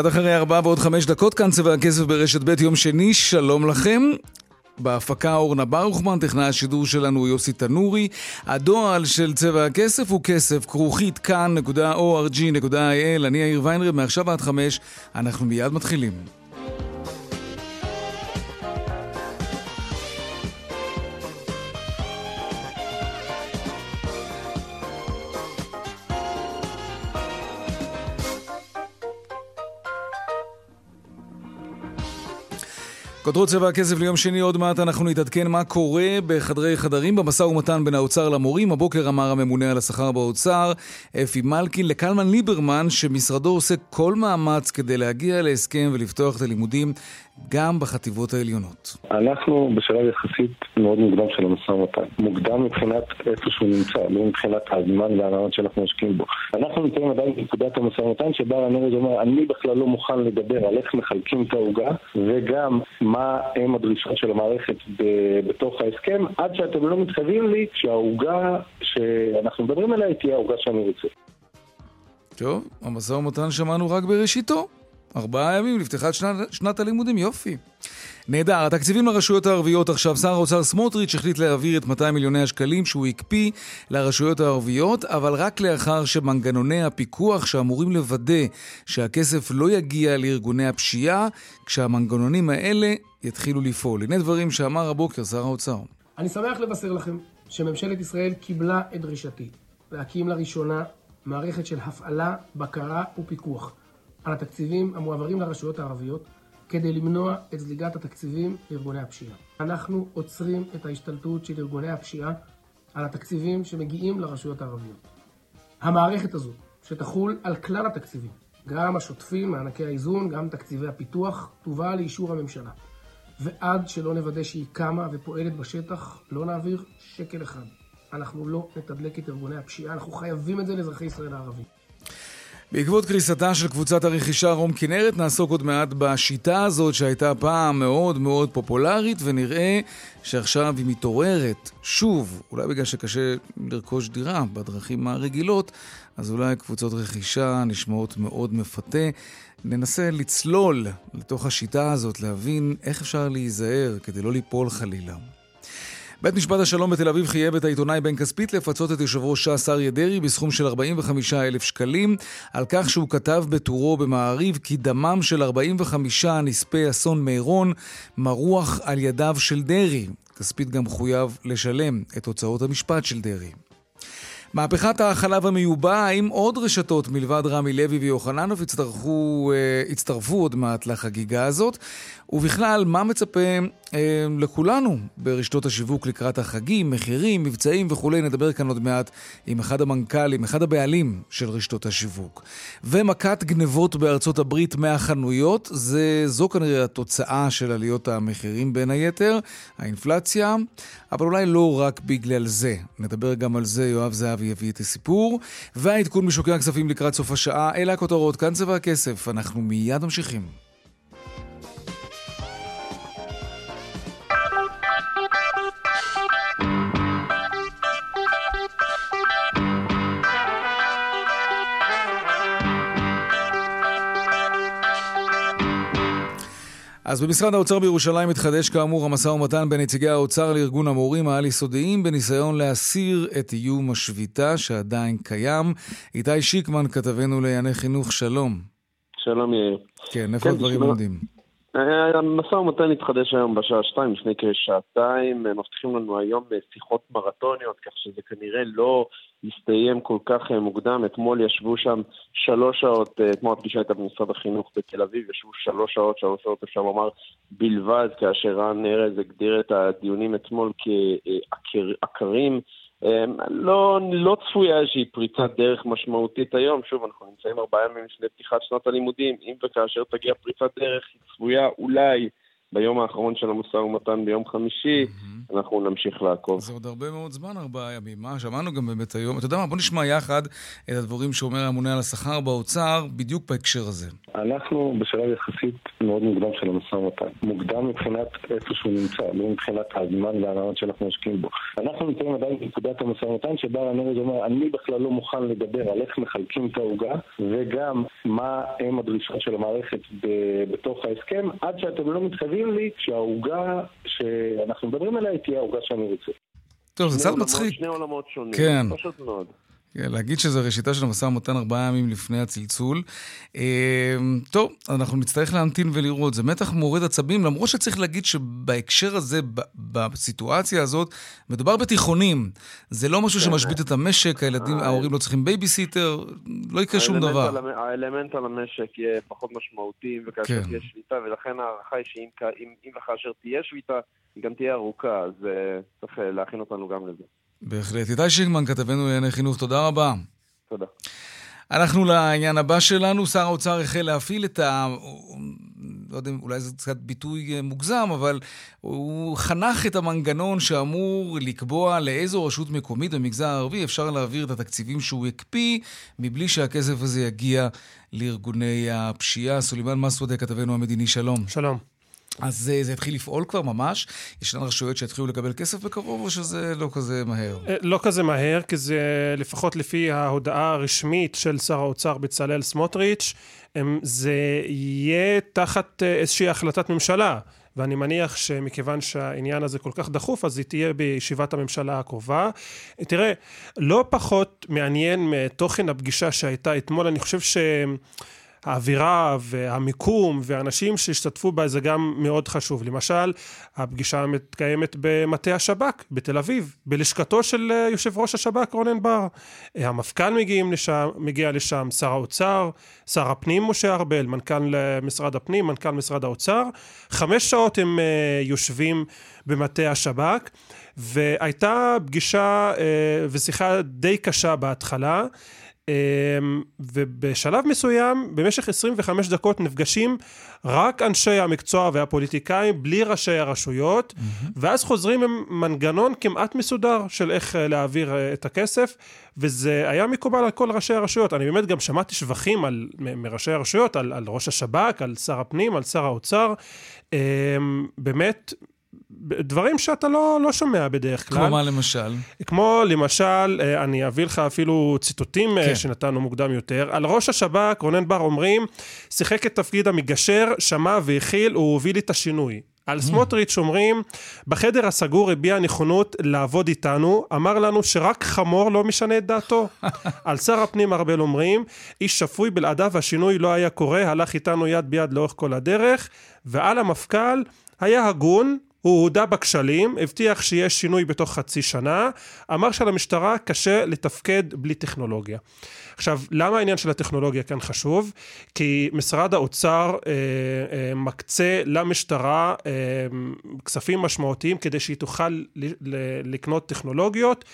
קצת אחרי ארבעה ועוד חמש דקות כאן צבע הכסף ברשת ב' יום שני, שלום לכם. בהפקה אורנה ברוכמן, טכנאי השידור שלנו יוסי תנורי. הדועל של צבע הכסף הוא כסף, כרוכית כאן.org.il. אני יאיר ויינרב, מעכשיו עד חמש, אנחנו מיד מתחילים. כותרות צבע הכסף ליום שני, עוד מעט אנחנו נתעדכן מה קורה בחדרי חדרים במשא ומתן בין האוצר למורים. הבוקר אמר הממונה על השכר באוצר, אפי מלכין, לקלמן ליברמן, שמשרדו עושה כל מאמץ כדי להגיע להסכם ולפתוח את הלימודים גם בחטיבות העליונות. אנחנו בשלב יחסית מאוד מוקדם של המשא ומתן. מוקדם מבחינת איפה שהוא נמצא, לא מבחינת הזמן והרעיון שאנחנו משקיעים בו. אנחנו נמצאים עדיין בנקודת המשא ומתן שבה הנרז אומר, אני בכלל לא מוכן לדבר על איך מחלקים את העוגה, וגם מה הם הדרישות של המערכת בתוך ההסכם, עד שאתם לא מתחייבים לי שהעוגה שאנחנו מדברים עליה תהיה העוגה שאני רוצה. טוב, המשא ומתן שמענו רק בראשיתו. ארבעה ימים לפתיחת שנת, שנת הלימודים, יופי. נהדר, התקציבים לרשויות הערביות עכשיו, שר האוצר סמוטריץ' החליט להעביר את 200 מיליוני השקלים שהוא הקפיא לרשויות הערביות, אבל רק לאחר שמנגנוני הפיקוח שאמורים לוודא שהכסף לא יגיע לארגוני הפשיעה, כשהמנגנונים האלה יתחילו לפעול. הנה דברים שאמר הבוקר שר האוצר. אני שמח לבשר לכם שממשלת ישראל קיבלה את דרישתי להקים לראשונה מערכת של הפעלה, בקרה ופיקוח. על התקציבים המועברים לרשויות הערביות כדי למנוע את זליגת התקציבים לארגוני הפשיעה. אנחנו עוצרים את ההשתלטות של ארגוני הפשיעה על התקציבים שמגיעים לרשויות הערביות. המערכת הזו, שתחול על כלל התקציבים, גם השוטפים, מענקי האיזון, גם תקציבי הפיתוח, תובא לאישור הממשלה. ועד שלא נוודא שהיא קמה ופועלת בשטח, לא נעביר שקל אחד. אנחנו לא נתדלק את ארגוני הפשיעה, אנחנו חייבים את זה לאזרחי ישראל הערבים. בעקבות קריסתה של קבוצת הרכישה רום כנרת, נעסוק עוד מעט בשיטה הזאת שהייתה פעם מאוד מאוד פופולרית, ונראה שעכשיו היא מתעוררת שוב, אולי בגלל שקשה לרכוש דירה בדרכים הרגילות, אז אולי קבוצות רכישה נשמעות מאוד מפתה. ננסה לצלול לתוך השיטה הזאת, להבין איך אפשר להיזהר כדי לא ליפול חלילה. בית משפט השלום בתל אביב חייב את העיתונאי בן כספית לפצות את יושב ראש ש"ס אריה דרעי בסכום של 45 אלף שקלים על כך שהוא כתב בטורו במעריב כי דמם של 45 נספי אסון מירון מרוח על ידיו של דרעי. כספית גם חויב לשלם את הוצאות המשפט של דרעי. מהפכת החלב המיובא, האם עוד רשתות מלבד רמי לוי ויוחננוב יצטרכו, אה, יצטרפו עוד מעט לחגיגה הזאת? ובכלל, מה מצפה לכולנו ברשתות השיווק לקראת החגים, מחירים, מבצעים וכולי? נדבר כאן עוד מעט עם אחד המנכ"לים, אחד הבעלים של רשתות השיווק. ומכת גנבות בארצות הברית מהחנויות, זה, זו כנראה התוצאה של עליות המחירים בין היתר, האינפלציה, אבל אולי לא רק בגלל זה. נדבר גם על זה, יואב זהבי יביא את הסיפור. והעדכון משוקי הכספים לקראת סוף השעה, אלה הכותרות, כאן צבע הכסף, אנחנו מיד ממשיכים. אז במשרד האוצר בירושלים מתחדש כאמור המשא ומתן בין נציגי האוצר לארגון המורים העל-יסודיים בניסיון להסיר את איום השביתה שעדיין קיים. איתי שיקמן, כתבנו לענייני חינוך, שלום. שלום יאיר. כן, איפה כן, הדברים עומדים? אה, המשא ומתן התחדש היום בשעה שתיים, לפני כשעתיים. מבטיחים לנו היום שיחות מרתוניות, כך שזה כנראה לא יסתיים כל כך אה, מוקדם. אתמול ישבו שם שלוש שעות, אה, אתמול הפגישה הייתה במשרד החינוך בתל אביב, ישבו שלוש שעות, שלוש שעות אפשר לומר בלבד, כאשר רן ארז הגדיר את הדיונים אתמול כעקרים. אמ, לא, לא צפויה איזושהי פריצת דרך משמעותית היום. שוב, אנחנו נמצאים ארבעה ימים לפני פתיחת שנת הלימודים. אם וכאשר תגיע פריצת דרך, היא צפויה אולי ביום האחרון של המשא ומתן ביום חמישי, mm-hmm. אנחנו נמשיך לעקוב. זה עוד הרבה מאוד זמן, ארבעה ימים. מה, שמענו גם באמת היום. אתה יודע מה, בוא נשמע יחד את הדברים שאומר הממונה על השכר באוצר, בדיוק בהקשר הזה. אנחנו בשלב יחסית מאוד מוקדם של המשא ומתן. מוקדם מבחינת איפה שהוא נמצא, לא מבחינת הזמן והרעיון שאנחנו משקיעים בו. אנחנו נמצאים עדיין בנקודת המשא ומתן שבה רנרז אומר, אני בכלל לא מוכן לדבר על איך מחלקים את העוגה, וגם מה הם הדרישות של המערכת בתוך ההסכם, עד שאתם לא מתחייבים אומרים לי שהעוגה שאנחנו מדברים עליה תהיה העוגה שאני רוצה. טוב, זה קצת מצחיק. שני עולמות שונים, כן. פשוט מאוד. כן, להגיד שזה ראשיתה של המשא ומתן ארבעה ימים לפני הצלצול. אה, טוב, אנחנו נצטרך להמתין ולראות. זה מתח מורט עצבים, למרות שצריך להגיד שבהקשר הזה, בסיטואציה הזאת, מדובר בתיכונים. זה לא משהו כן. שמשבית את המשק, הילדים, אה, ההורים לא צריכים בייביסיטר, לא יקרה שום דבר. האלמנט על המשק יהיה פחות משמעותי, וכאשר כן. תהיה שביתה, ולכן ההערכה היא שאם וכאשר תהיה שביתה, היא גם תהיה ארוכה, אז אה, צריך להכין אותנו גם לזה. בהחלט. איתי שיגמן, כתבנו לענייני חינוך, תודה רבה. תודה. אנחנו לעניין הבא שלנו. שר האוצר החל להפעיל את ה... לא יודע, אולי זה קצת ביטוי אה, מוגזם, אבל הוא חנך את המנגנון שאמור לקבוע לאיזו רשות מקומית במגזר הערבי אפשר להעביר את התקציבים שהוא הקפיא, מבלי שהכסף הזה יגיע לארגוני הפשיעה. סולימאן מסוודה, כתבנו המדיני, שלום. שלום. אז זה, זה התחיל לפעול כבר ממש? ישנן רשויות שהתחילו לקבל כסף בקרוב, או שזה לא כזה מהר? אה, לא כזה מהר, כי זה לפחות לפי ההודעה הרשמית של שר האוצר בצלאל סמוטריץ', זה יהיה תחת אה, איזושהי החלטת ממשלה. ואני מניח שמכיוון שהעניין הזה כל כך דחוף, אז היא תהיה בישיבת הממשלה הקרובה. תראה, לא פחות מעניין מתוכן הפגישה שהייתה אתמול, אני חושב ש... האווירה והמיקום והאנשים שהשתתפו בה זה גם מאוד חשוב. למשל, הפגישה מתקיימת במטה השב"כ בתל אביב, בלשכתו של אה, יושב ראש השב"כ רונן בר. אה, המפכ"ל לשם, מגיע לשם, שר האוצר, שר הפנים משה ארבל, מנכ"ל אה, משרד הפנים, מנכ"ל משרד האוצר. חמש שעות הם יושבים במטה השב"כ. והייתה פגישה ושיחה די קשה בהתחלה. אמ, ובשלב מסוים, במשך 25 דקות נפגשים רק אנשי המקצוע והפוליטיקאים, בלי ראשי הרשויות, mm-hmm. ואז חוזרים עם מנגנון כמעט מסודר של איך אה, להעביר אה, את הכסף, וזה היה מקובל על כל ראשי הרשויות. אני באמת גם שמעתי שבחים על, מראשי הרשויות, על, על ראש השב"כ, על שר הפנים, על שר האוצר. אמ, באמת דברים שאתה לא, לא שומע בדרך כלל. כמו מה למשל? כמו למשל, אה, אני אביא לך אפילו ציטוטים אה, כן. שנתנו מוקדם יותר. על ראש השב"כ, רונן בר אומרים, שיחק את תפקיד המגשר, שמע והכיל, הוא הוביל את השינוי. על mm. סמוטריץ' אומרים, בחדר הסגור הביע נכונות לעבוד איתנו, אמר לנו שרק חמור לא משנה את דעתו. על שר הפנים ארבל אומרים, איש שפוי בלעדיו השינוי לא היה קורה, הלך איתנו יד ביד לאורך כל הדרך, ועל המפכ"ל, היה הגון, הוא הודה בכשלים, הבטיח שיש שינוי בתוך חצי שנה, אמר שלמשטרה קשה לתפקד בלי טכנולוגיה. עכשיו, למה העניין של הטכנולוגיה כאן חשוב? כי משרד האוצר אה, אה, מקצה למשטרה אה, כספים משמעותיים כדי שהיא תוכל ל- ל- לקנות טכנולוגיות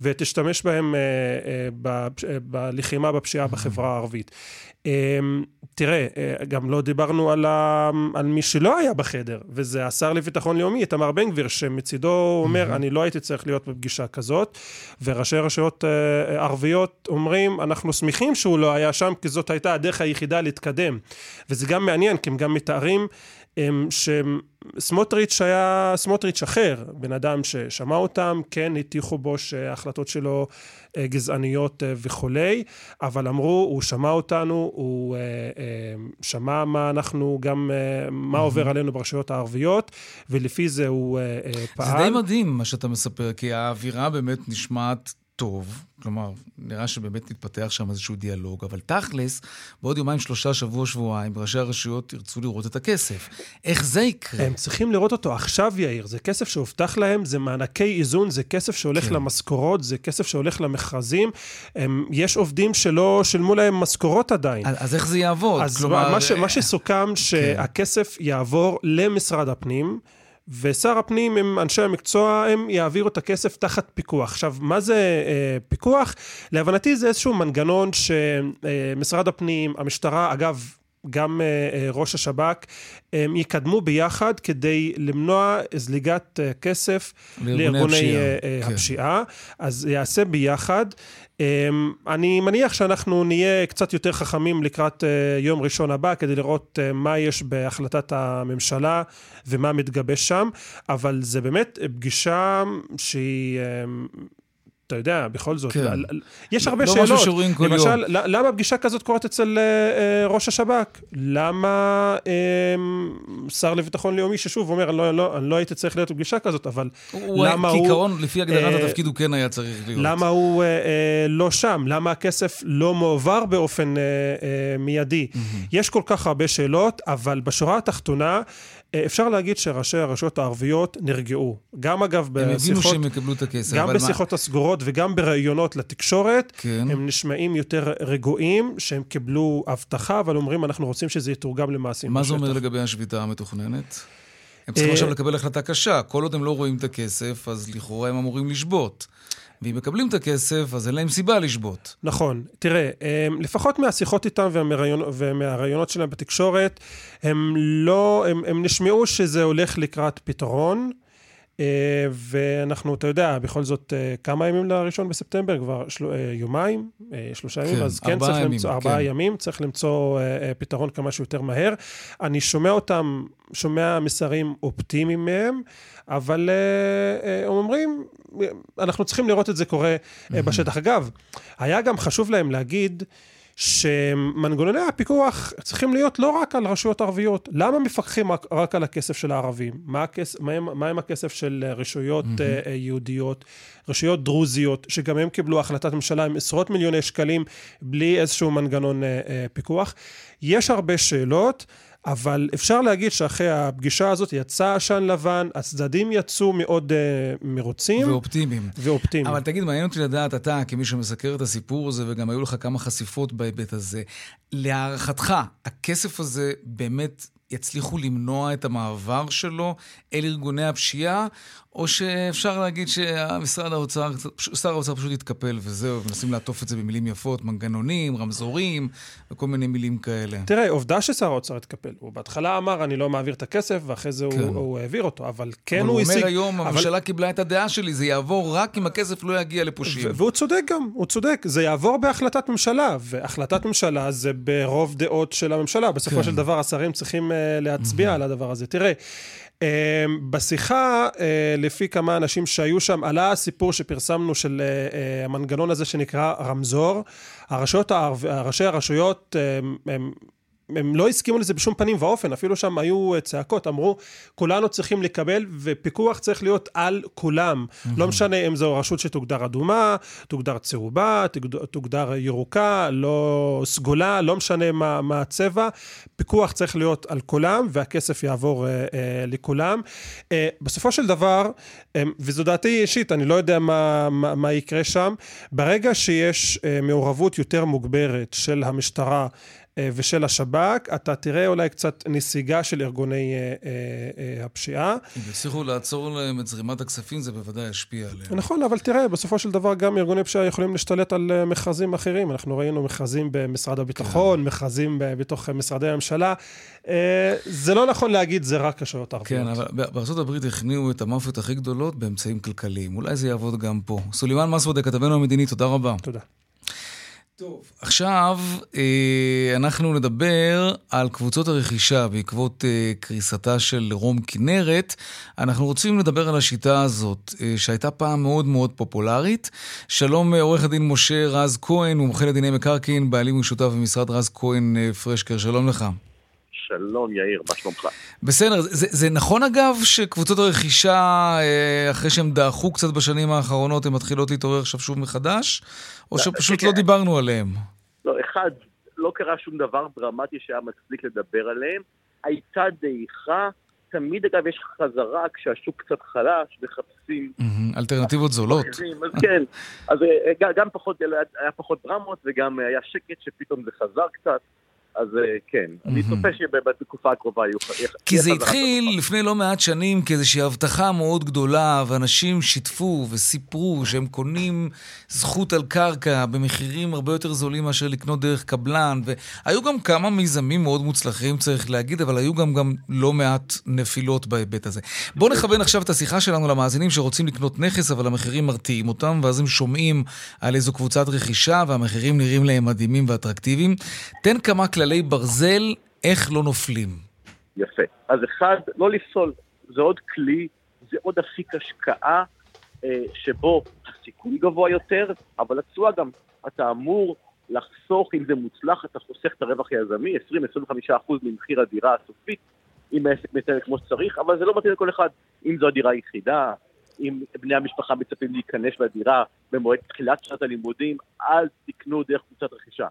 ותשתמש בהם אה, אה, בלחימה בפשיעה בחברה הערבית. אמ, תראה, אה, גם לא דיברנו על, ה... על מי שלא היה בחדר, וזה השר לביטחון לאומי, איתמר בן גביר, שמצידו אומר, אני לא הייתי צריך להיות בפגישה כזאת, וראשי רשויות אה, ערביות אומרים, אנחנו שמחים שהוא לא היה שם, כי זאת הייתה הדרך היחידה להתקדם. וזה גם מעניין, כי הם גם מתארים שסמוטריץ' היה סמוטריץ' אחר, בן אדם ששמע אותם, כן הטיחו בו שההחלטות שלו אה, גזעניות אה, וכולי, אבל אמרו, הוא שמע אותנו, הוא אה, שמע מה אנחנו גם, מה עובר עלינו ברשויות הערביות, ולפי זה הוא פעל. זה די מדהים מה שאתה מספר, כי האווירה באמת נשמעת טוב, כלומר, נראה שבאמת מתפתח שם איזשהו דיאלוג, אבל תכלס, בעוד יומיים, שלושה, שבוע, שבועיים, ראשי הרשויות ירצו לראות את הכסף. איך זה יקרה? הם צריכים לראות אותו עכשיו, יאיר. זה כסף שהובטח להם, זה מענקי איזון, זה כסף שהולך כן. למשכורות, זה כסף שהולך למכרזים. הם, יש עובדים שלא שילמו להם משכורות עדיין. אז, אז איך זה יעבוד? אז כלומר... מה, ש, מה שסוכם, כן. שהכסף יעבור למשרד הפנים. ושר הפנים עם אנשי המקצוע, הם יעבירו את הכסף תחת פיקוח. עכשיו, מה זה אה, פיקוח? להבנתי זה איזשהו מנגנון שמשרד הפנים, המשטרה, אגב, גם uh, ראש השב"כ, יקדמו ביחד כדי למנוע זליגת uh, כסף לארגוני הפשיעה. כן. אז יעשה ביחד. Um, אני מניח שאנחנו נהיה קצת יותר חכמים לקראת יום ראשון הבא כדי לראות מה יש בהחלטת הממשלה ומה מתגבש שם, אבל זה באמת פגישה שהיא... אתה יודע, בכל זאת, כן. יש הרבה לא שאלות. משהו שרואים כל למשל, יום. למה פגישה כזאת קורית אצל uh, ראש השב"כ? למה uh, שר לביטחון לאומי ששוב אומר, אני לא, לא, אני לא הייתי צריך להיות בפגישה כזאת, אבל הוא למה הוא... כעיקרון, לפי הגדרת אה, התפקיד, הוא כן היה צריך להיות. למה הוא uh, uh, לא שם? למה הכסף לא מועבר באופן uh, uh, מיידי? יש כל כך הרבה שאלות, אבל בשורה התחתונה, אפשר להגיד שראשי הרשויות הערביות נרגעו. גם אגב בשיחות... הם הבינו שהם יקבלו את הכסף, גם בשיחות מה... הסגורות וגם בראיונות לתקשורת, כן. הם נשמעים יותר רגועים, שהם קיבלו הבטחה, אבל אומרים, אנחנו רוצים שזה יתורגם למעשים מה בשטח. זה אומר לגבי השביתה המתוכננת? הם צריכים עכשיו לקבל החלטה קשה. כל עוד הם לא רואים את הכסף, אז לכאורה הם אמורים לשבות. ואם מקבלים את הכסף, אז אין להם סיבה לשבות. נכון. תראה, לפחות מהשיחות איתם ומהראיונות שלהם בתקשורת, הם לא, הם, הם נשמעו שזה הולך לקראת פתרון. אה, ואנחנו, אתה יודע, בכל זאת, אה, כמה ימים לראשון בספטמבר? כבר של... אה, יומיים, שלושה ימים, כן, אז כן צריך ימים, למצוא, כן. ארבעה ימים, צריך למצוא פתרון כמה שיותר מהר. אני שומע אותם, שומע מסרים אופטימיים מהם, אבל הם אומרים, אנחנו צריכים לראות את זה קורה בשטח. אגב, היה גם חשוב להם להגיד, שמנגנוני הפיקוח צריכים להיות לא רק על רשויות ערביות. למה מפקחים רק על הכסף של הערבים? מה, הכס, מה, עם, מה עם הכסף של רשויות mm-hmm. יהודיות, רשויות דרוזיות, שגם הם קיבלו החלטת ממשלה עם עשרות מיליוני שקלים בלי איזשהו מנגנון פיקוח? יש הרבה שאלות. אבל אפשר להגיד שאחרי הפגישה הזאת יצא עשן לבן, הצדדים יצאו מאוד uh, מרוצים. ואופטימיים. ואופטימיים. אבל תגיד, מעניין אותי לדעת, אתה, כמי שמסקר את הסיפור הזה, וגם היו לך כמה חשיפות בהיבט הזה, להערכתך, הכסף הזה באמת יצליחו למנוע את המעבר שלו אל ארגוני הפשיעה, או שאפשר להגיד שמשרד האוצר, שר האוצר פשוט יתקפל וזהו, ומנסים לעטוף את זה במילים יפות, מנגנונים, רמזורים וכל מיני מילים כאלה. תראה, עובדה ששר האוצר התקפל. הוא בהתחלה אמר, אני לא מעביר את הכסף, ואחרי זה כן. הוא, הוא העביר אותו, אבל כן אבל הוא השיג... אבל הוא אומר היום, אבל... הממשלה קיבלה את הדעה שלי, זה יעבור רק אם הכסף לא יגיע לפושעים. והוא צודק גם, הוא צודק. זה יעבור בהחלטת ממשלה, והחלטת ממשלה זה ברוב דעות של הממשלה. בסופו כן. של דבר, השרים צריכים להצביע mm-hmm. על הדבר הזה. תראה, Uh, בשיחה, uh, לפי כמה אנשים שהיו שם, עלה הסיפור שפרסמנו של המנגנון הזה שנקרא רמזור. הרשויות, ראשי הרשויות, uh, הם הם לא הסכימו לזה בשום פנים ואופן, אפילו שם היו צעקות, אמרו, כולנו צריכים לקבל, ופיקוח צריך להיות על כולם. Mm-hmm. לא משנה אם זו רשות שתוגדר אדומה, תוגדר צהובה, תוגדר ירוקה, לא סגולה, לא משנה מה, מה הצבע, פיקוח צריך להיות על כולם, והכסף יעבור אה, אה, לכולם. אה, בסופו של דבר, אה, וזו דעתי אישית, אני לא יודע מה, מה, מה יקרה שם, ברגע שיש אה, מעורבות יותר מוגברת של המשטרה, ושל השב"כ, אתה תראה אולי קצת נסיגה של ארגוני אה, אה, הפשיעה. אם יצליחו לעצור להם את זרימת הכספים, זה בוודאי ישפיע עליהם. נכון, אבל תראה, בסופו של דבר גם ארגוני פשיעה יכולים להשתלט על מכרזים אחרים. אנחנו ראינו מכרזים במשרד הביטחון, כן. מכרזים בתוך משרדי הממשלה. זה לא נכון להגיד, זה רק רשויות ערביות. כן, אבל בארה"ב הכניעו את המאפיות הכי גדולות באמצעים כלכליים. אולי זה יעבוד גם פה. סולימאן מסוודה, כתבנו המדיני, תודה רבה. תודה. טוב, עכשיו אה, אנחנו נדבר על קבוצות הרכישה בעקבות אה, קריסתה של רום כנרת. אנחנו רוצים לדבר על השיטה הזאת, אה, שהייתה פעם מאוד מאוד פופולרית. שלום עורך הדין משה רז כהן, מומחה לדיני מקרקעין, בעלים משותף במשרד רז כהן פרשקר, שלום לך. שלום יאיר, מה שלומך? בסדר, זה, זה נכון אגב שקבוצות הרכישה, אחרי שהם דעכו קצת בשנים האחרונות, הן מתחילות להתעורר עכשיו שוב מחדש? או שפשוט לא דיברנו עליהם? לא, אחד, לא קרה שום דבר דרמטי שהיה מצדיק לדבר עליהם. הייתה דעיכה, תמיד אגב יש חזרה כשהשוק קצת חלש, מחפשים... אלטרנטיבות זולות. אז כן, אז אה, גם פחות, היה פחות דרמות וגם היה שקט שפתאום זה חזר קצת. אז אה, כן, אני צופה שבתקופה הקרובה יהיו... כי זה התחיל לפני לא מעט שנים כאיזושהי הבטחה מאוד גדולה, ואנשים שיתפו וסיפרו שהם קונים זכות על קרקע במחירים הרבה יותר זולים מאשר לקנות דרך קבלן, והיו גם כמה מיזמים מאוד מוצלחים, צריך להגיד, אבל היו גם, גם לא מעט נפילות בהיבט הזה. בואו נכוון עכשיו את השיחה שלנו למאזינים שרוצים לקנות נכס, אבל המחירים מרתיעים אותם, ואז הם שומעים על איזו קבוצת רכישה, והמחירים נראים להם מדהימים ואטרקטיביים. תן כמה כללי ברזל, איך לא נופלים. יפה. אז אחד, לא לפסול. זה עוד כלי, זה עוד אפיק השקעה, אה, שבו הסיכון גבוה יותר, אבל התשואה גם, אתה אמור לחסוך, אם זה מוצלח, אתה חוסך את הרווח היזמי, 20-25% ממחיר הדירה הסופית, אם העסק מתנהל כמו שצריך, אבל זה לא מתאים לכל אחד. אם זו הדירה היחידה, אם בני המשפחה מצפים להיכנס לדירה במועד תחילת שנת הלימודים, אל תקנו דרך קבוצת רכישה.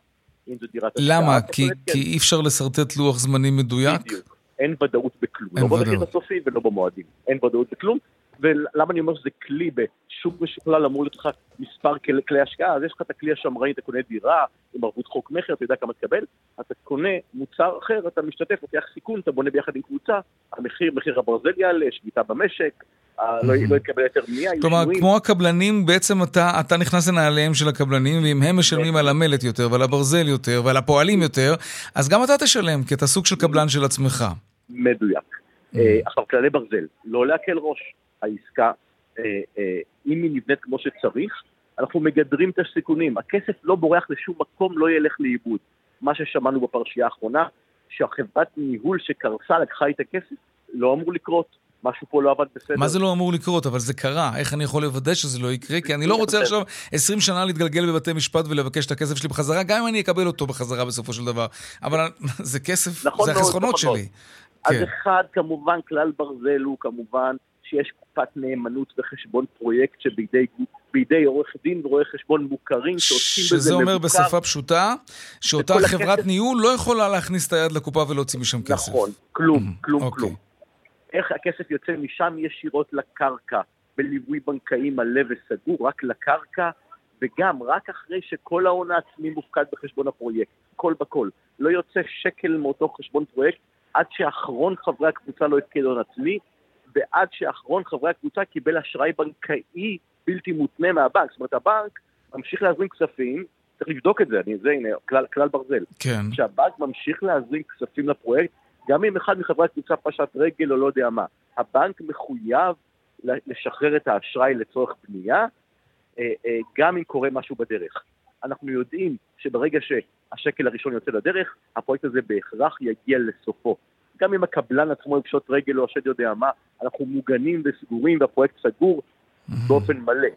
אם זו דירת השקעה. למה? כי, כן. כי אי אפשר לשרטט לוח זמנים מדויק? בדיוק. אין ודאות בכלום. אין לא במחיר הסופי ולא במועדים. אין ודאות בכלום. ולמה אני אומר שזה כלי בשוק משוכלל אמור להיות לך מספר כלי, כלי השקעה, אז יש לך את הכלי השמרני, אתה קונה דירה עם ערבות חוק מכר, אתה יודע כמה תקבל, אתה קונה מוצר אחר, אתה משתתף, לוקח סיכון, אתה בונה ביחד עם קבוצה, המחיר, מחיר הברזל יעלה, שביתה במשק, לא, לא יתקבל יותר בנייה, כלומר, כמו הקבלנים, בעצם אתה, אתה נכנס לנעליהם של הקבלנים, ואם הם משלמים על המלט יותר, ועל הברזל יותר, ועל הפועלים יותר, אז גם אתה תשלם, כי אתה סוג של קבלן של עצמך. מדויק. אה, עכשיו, כללי ברזל, לא להקל ראש. העסקה, אה, אה, אם היא נבנית כמו שצריך, אנחנו מגדרים את הסיכונים. הכסף לא בורח לשום מקום, לא ילך לאיבוד. מה ששמענו בפרשייה האחרונה, שהחברת ניהול שקרסה לקחה את הכסף, לא אמור לקרות. משהו פה לא עבד בסדר. מה זה לא אמור לקרות? אבל זה קרה. איך אני יכול לוודא שזה לא יקרה? כי אני לא רוצה עכשיו 20 שנה להתגלגל בבתי משפט ולבקש את הכסף שלי בחזרה, גם אם אני אקבל אותו בחזרה בסופו של דבר. אבל זה כסף, נכון זה החסכונות נכון שלי. אז כן. אחד, כמובן, כלל ברזל הוא כמובן שיש קופת נאמנות וחשבון פרויקט שבידי עורך דין ורואי חשבון מוכרים שעושים בזה מבוקר. שזה אומר בשפה פשוטה, שאותה חברת הכסף... ניהול לא יכולה להכניס את היד לקופה ולהוציא משם כסף. נכון, כלום, כלום, okay. אוקיי. כלום. איך הכסף יוצא משם ישירות לקרקע, בליווי בנקאי מלא וסגור, רק לקרקע, וגם רק אחרי שכל ההון העצמי מופקד בחשבון הפרויקט, כל בכל. לא יוצא שקל מאותו חשבון פרויקט עד שאחרון חברי הקבוצה לא הפקיד הון עצמי, ועד שאחרון חברי הקבוצה קיבל אשראי בנקאי בלתי מותנה מהבנק. זאת אומרת, הבנק ממשיך להזרים כספים, צריך לבדוק את זה, אני, זה הנה, כלל, כלל ברזל. כן. שהבנק ממשיך להזרים כספים לפרויקט, גם אם אחד מחברי הקבוצה פשט רגל או לא יודע מה. הבנק מחויב לשחרר את האשראי לצורך בנייה, אה, אה, גם אם קורה משהו בדרך. אנחנו יודעים שברגע שהשקל הראשון יוצא לדרך, הפרויקט הזה בהכרח יגיע לסופו. גם אם הקבלן עצמו יפשוט רגל או השד יודע מה, אנחנו מוגנים וסגורים והפרויקט סגור באופן מלא.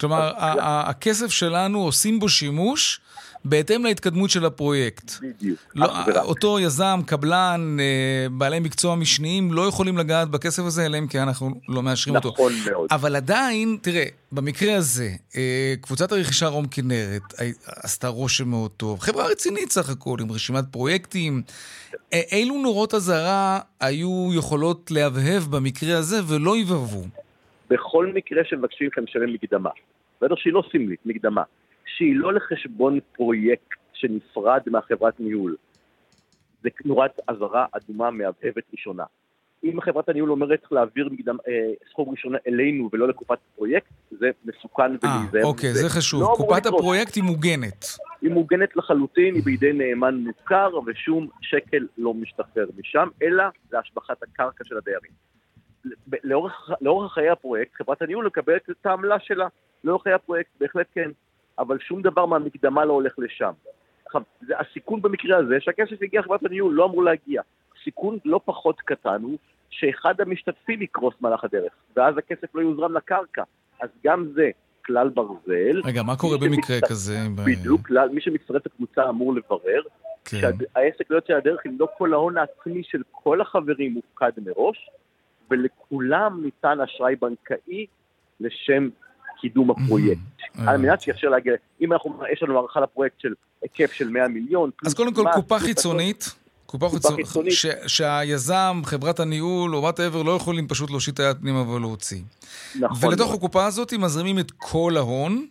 כלומר, הכסף שלנו עושים בו שימוש בהתאם להתקדמות של הפרויקט. בדיוק. לא, אותו יזם, קבלן, אה, בעלי מקצוע משניים לא יכולים לגעת בכסף הזה, אלא אם כן אנחנו לא מאשרים נכון אותו. נכון מאוד. אבל עדיין, תראה, במקרה הזה, אה, קבוצת הרכישה רום כנרת עשתה רושם מאוד טוב. חברה רצינית סך הכל, עם רשימת פרויקטים. אה, אילו נורות אזהרה היו יכולות להבהב במקרה הזה ולא יבהבו? בכל מקרה שמבקשים מכם לשלם מקדמה, בסדר שהיא לא סמלית, מקדמה, שהיא לא לחשבון פרויקט שנפרד מהחברת ניהול, זה נורת אזהרה אדומה מהבהבת ראשונה. אם חברת הניהול אומרת צריך להעביר מקדם, אה, סכום ראשונה אלינו ולא לקופת פרויקט, זה מסוכן ולהיזהר. אה, אוקיי, זה, זה חשוב. לא קופת הפרויקט היא מוגנת. היא מוגנת לחלוטין, היא בידי נאמן מוכר, ושום שקל לא משתחרר משם, אלא להשבחת הקרקע של הדיירים. לאורך, לאורך חיי הפרויקט, חברת הניהול מקבלת את העמלה שלה. לאורך חיי הפרויקט, בהחלט כן. אבל שום דבר מהמקדמה לא הולך לשם. עכשיו, הסיכון במקרה הזה שהכסף הגיע לחברת הניהול, לא אמור להגיע. סיכון לא פחות קטן הוא שאחד המשתתפים יקרוס במהלך הדרך, ואז הכסף לא יוזרם לקרקע. אז גם זה כלל ברזל. רגע, מה קורה במקרה שמצט... כזה? בדיוק, כלל, מי שמצטרף לקבוצה אמור לברר, כן. שהעסק לא יוצא לדרך אם לא כל ההון העצמי של כל החברים מופקד מראש, ולכולם ניתן אשראי בנקאי לשם קידום הפרויקט. על מנת שיאפשר להגיע, אם אנחנו, יש לנו הערכה לפרויקט של היקף של 100 מיליון. אז קודם כל, קופה חיצונית. קופה חיצונית, שהיזם, חברת הניהול או whatever לא יכולים פשוט להושיט את היד פנימה ולהוציא. נכון. ולתוך הקופה הזאת מזרימים את כל ההון,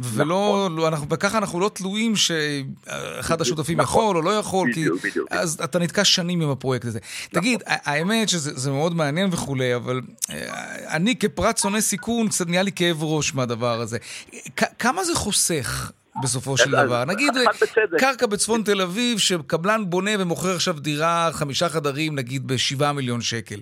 ולא, לא, אנחנו, וככה אנחנו לא תלויים שאחד השותפים נכון. יכול או לא יכול, כי בדיוק, בדיוק. אז אתה נתקע שנים עם הפרויקט הזה. תגיד, ה- האמת שזה זה מאוד מעניין וכולי, אבל אה, אני כפרט שונא סיכון, קצת נהיה לי כאב ראש מהדבר הזה. כמה זה חוסך? בסופו של דבר. נגיד. קרקע בצפון תל אביב, שקבלן בונה ומוכר עכשיו דירה, חמישה חדרים, נגיד בשבעה מיליון שקל.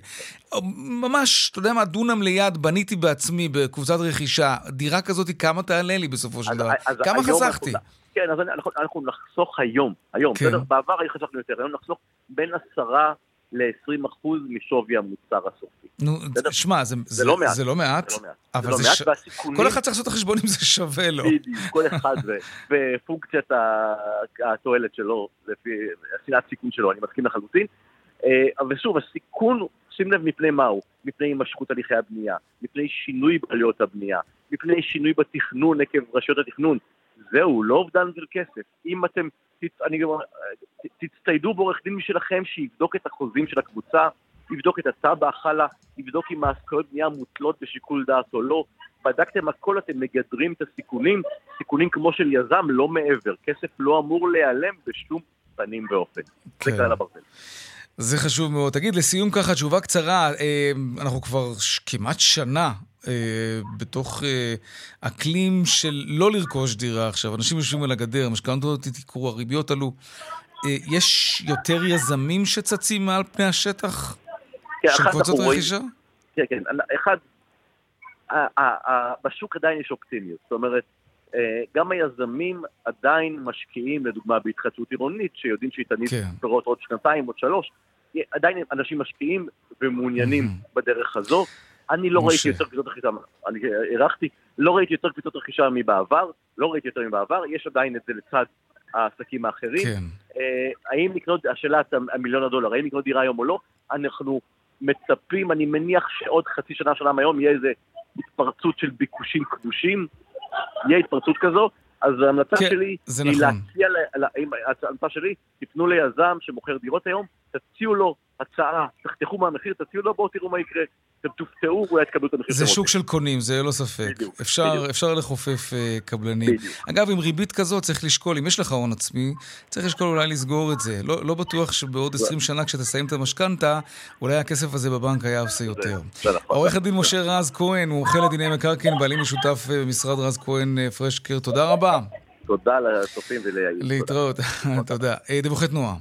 ממש, אתה יודע מה, דונם ליד, בניתי בעצמי בקבוצת רכישה. דירה כזאת, כמה תעלה לי בסופו של דבר? כמה חסכתי? כן, אז אנחנו- נחסוך היום, היום, כן. בסדר? בעבר היו חסכנו יותר, היום נחסוך בין 10 ל-20 אחוז משווי המוצר הסופי. נו, בסדר? תשמע, זה, זה, לא מעט. זה לא מעט, זה לא מעט. אבל זה לא זה מעט, ש... והסיכונים... כל אחד צריך לעשות את החשבון אם זה שווה לו. בדיוק, כל אחד ופונקציית התועלת שלו, לפי השנאת סיכון שלו, אני מסכים לחלוטין. אה, אבל שוב, הסיכון, שים לב מפני מהו, מפני הימשכות הליכי הבנייה, מפני שינוי בעלויות הבנייה, מפני שינוי בתכנון עקב רשויות התכנון. זהו, לא אובדן של כסף. אם אתם, אני גם- תצטיידו בעורך דין משלכם שיבדוק את החוזים של הקבוצה, יבדוק את התב"ע החלה, יבדוק אם ההשכלות בנייה מותלות בשיקול דעת או לא. בדקתם הכל, אתם מגדרים את הסיכונים, סיכונים כמו של יזם, לא מעבר. כסף לא אמור להיעלם בשום פנים ואופן. זה כן. כלל הברזל. זה חשוב מאוד. תגיד, לסיום ככה, תשובה קצרה, אה, אנחנו כבר כמעט שנה אה, בתוך אה, אקלים של לא לרכוש דירה עכשיו. אנשים יושבים על הגדר, משכנתות התייקרו, הריביות עלו. אה, יש יותר יזמים שצצים מעל פני השטח כן, של קבוצות רכישה? כן, כן. אחד, בשוק עדיין יש אופטימיות. זאת אומרת, אה, גם היזמים עדיין משקיעים, לדוגמה, בהתחדשות עירונית, שיודעים שהיא תניב כן. פירות עוד שנתיים, עוד שלוש. עדיין אנשים משקיעים ומעוניינים מהמם. בדרך הזו. אני לא משה. ראיתי יותר קבוצות רכישה, אני הערכתי, לא ראיתי יותר קבוצות רכישה מבעבר, לא ראיתי יותר מבעבר, יש עדיין את זה לצד העסקים האחרים. כן. אה, האם לקנות, השאלה המיליון הדולר, האם לקנות דירה היום או לא, אנחנו מצפים, אני מניח שעוד חצי שנה, שנה מהיום, יהיה איזה התפרצות של ביקושים קדושים, יהיה התפרצות כזו, אז ההמלצה כן, שלי היא נכון. להציע, ההמלצה שלי, תפנו ליזם שמוכר דירות היום, תציעו לו הצעה, תחתכו מהמחיר, תציעו לו, בואו תראו מה יקרה, אתם תופתעו ואולי תקבלו את המחיר זה שוק. של קונים, זה ללא ספק. בדיוק, אפשר, בדיוק. אפשר לחופף אה, קבלנים. בדיוק. אגב, עם ריבית כזאת צריך לשקול, אם יש לך הון עצמי, צריך לשקול אולי לסגור את זה. לא, לא בטוח שבעוד 20 שנה כשתסיים את המשכנתה, אולי הכסף הזה בבנק היה עושה יותר. נכון. עורך הדין משה רז כהן, מומחה לדיני מקרקעין, בעלים משותף אה, במשרד רז כהן אה, פרשקר, תודה רבה. תודה לצופים וליעיל. להתראות, תודה. דיווחי תנועה.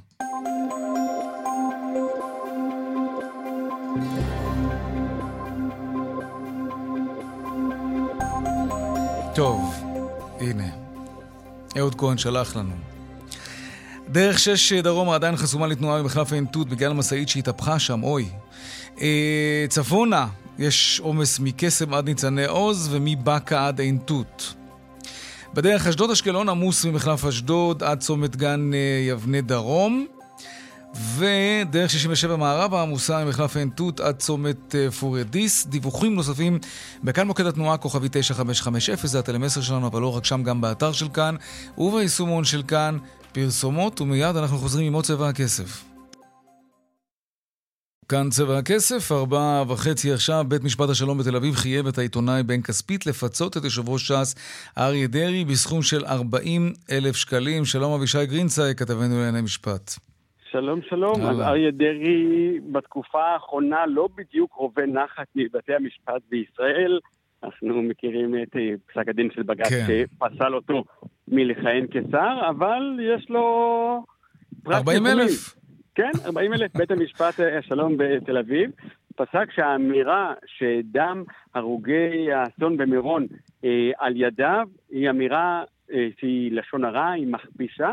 טוב, הנה. אהוד כהן שלח לנו. דרך שש דרומה עדיין חסומה לתנועה במחלף עין תות בגלל המשאית שהתהפכה שם, אוי. אה, צפונה, יש עומס מקסם עד ניצני עוז ומבאקה עד עין תות. בדרך אשדוד אשקלון עמוס ממחלף אשדוד עד צומת גן אה, יבנה דרום. ודרך 67 מערבה עמוסה ממחלף עין תות עד צומת אה, פוריידיס. דיווחים נוספים בכאן מוקד התנועה כוכבי 9550 זה הטלמסר שלנו, אבל לא רק שם, גם באתר של כאן וביישומון של כאן פרסומות, ומיד אנחנו חוזרים עם עוד צבע הכסף. כאן צבע הכסף, ארבעה וחצי עכשיו, בית משפט השלום בתל אביב חייב את העיתונאי בן כספית לפצות את יושב ראש ש"ס אריה דרעי בסכום של 40 אלף שקלים. שלום אבישי גרינצייג, כתבנו לענייני משפט. שלום, שלום. אז אריה דרעי בתקופה האחרונה לא בדיוק רובה נחת מבתי המשפט בישראל. אנחנו מכירים את אה, פסק הדין של בג"ץ כן. שפסל אותו מלכהן כשר, אבל יש לו... פרט 40 ניחומים. אלף? כן, 40 אלף. בית המשפט אה, השלום בתל אביב פסק שהאמירה שדם הרוגי האסון במירון אה, על ידיו היא אמירה אה, שהיא לשון הרע, היא מכפישה,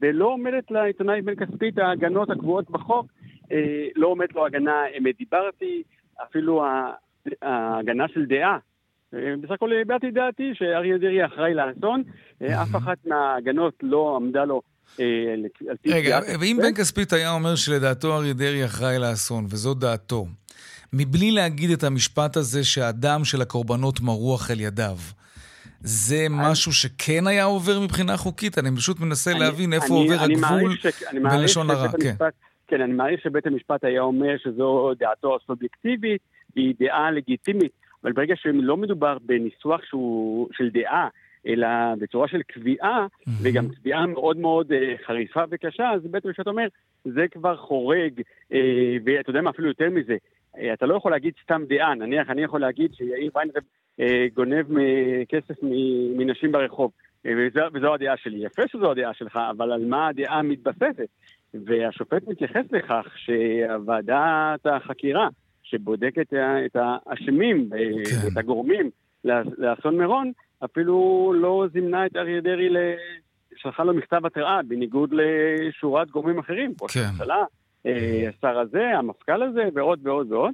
ולא עומדת לעיתונאי בן כספית ההגנות הקבועות בחוק, אה, לא עומדת לו הגנה אמת דיברתי, אפילו ההגנה של דעה. אה, בסך הכל הבעתי דעתי שאריה דרעי אחראי לאסון, אה, אף אחת מההגנות לא עמדה לו אה, רגע, ואם. בן כספית היה אומר שלדעתו אריה דרעי אחראי לאסון, וזו דעתו, מבלי להגיד את המשפט הזה שהדם של הקורבנות מרוח אל ידיו, זה משהו שכן היה עובר מבחינה חוקית? אני פשוט מנסה אני- להבין איפה אני- עובר אני הגבול ש- אני בלשון הרע. כן. כן, אני מעריך שבית המשפט היה אומר שזו דעתו הסובייקטיבית, היא דעה לגיטימית, אבל ברגע שלא מדובר בניסוח שהוא של דעה, אלא בצורה של קביעה, וגם קביעה מאוד מאוד אה, חריפה וקשה, אז בית המשפט אומר, זה כבר חורג, אה, ואתה יודע מה, אפילו יותר מזה, אה, אתה לא יכול להגיד סתם דעה, נניח אני יכול להגיד שיאיר ויינרב גונב מ- כסף מנשים ברחוב, אה, וזו, וזו הדעה שלי. יפה שזו הדעה שלך, אבל על מה הדעה מתבססת? והשופט מתייחס לכך שהוועדת החקירה, שבודקת ה- את האשמים כן. ואת הגורמים לאס- לאסון מירון, אפילו לא זימנה את אריה דרעי. שלחה לו מכתב התראה, בניגוד לשורת גורמים אחרים, ראש כן. הממשלה, אה, השר הזה, המפכ"ל הזה, ועוד ועוד ועוד.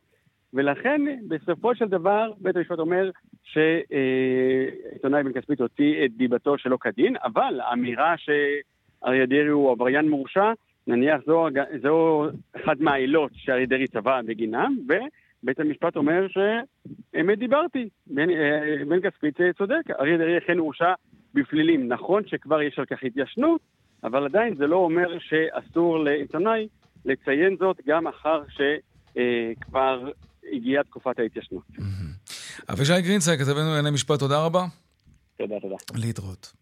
ולכן, בסופו של דבר, בית המשפט אומר שעיתונאי בן כספית הוציא את דיבתו שלא כדין, אבל האמירה שאריה דרעי הוא עבריין מורשע, נניח זו, זו אחת מהעילות שאריה דרעי צבע בגינם, ובית המשפט אומר שאמת דיברתי. בן, אה, בן כספית אה, צודק, אריה דרעי אכן הורשע בפלילים. נכון שכבר יש על כך התיישנות, אבל עדיין זה לא אומר שאסור לעיתונאי לציין זאת גם אחר שכבר הגיעה תקופת ההתיישנות. אבישי גרינצייג, כתבנו לענייני משפט, תודה רבה. תודה, תודה. להתראות.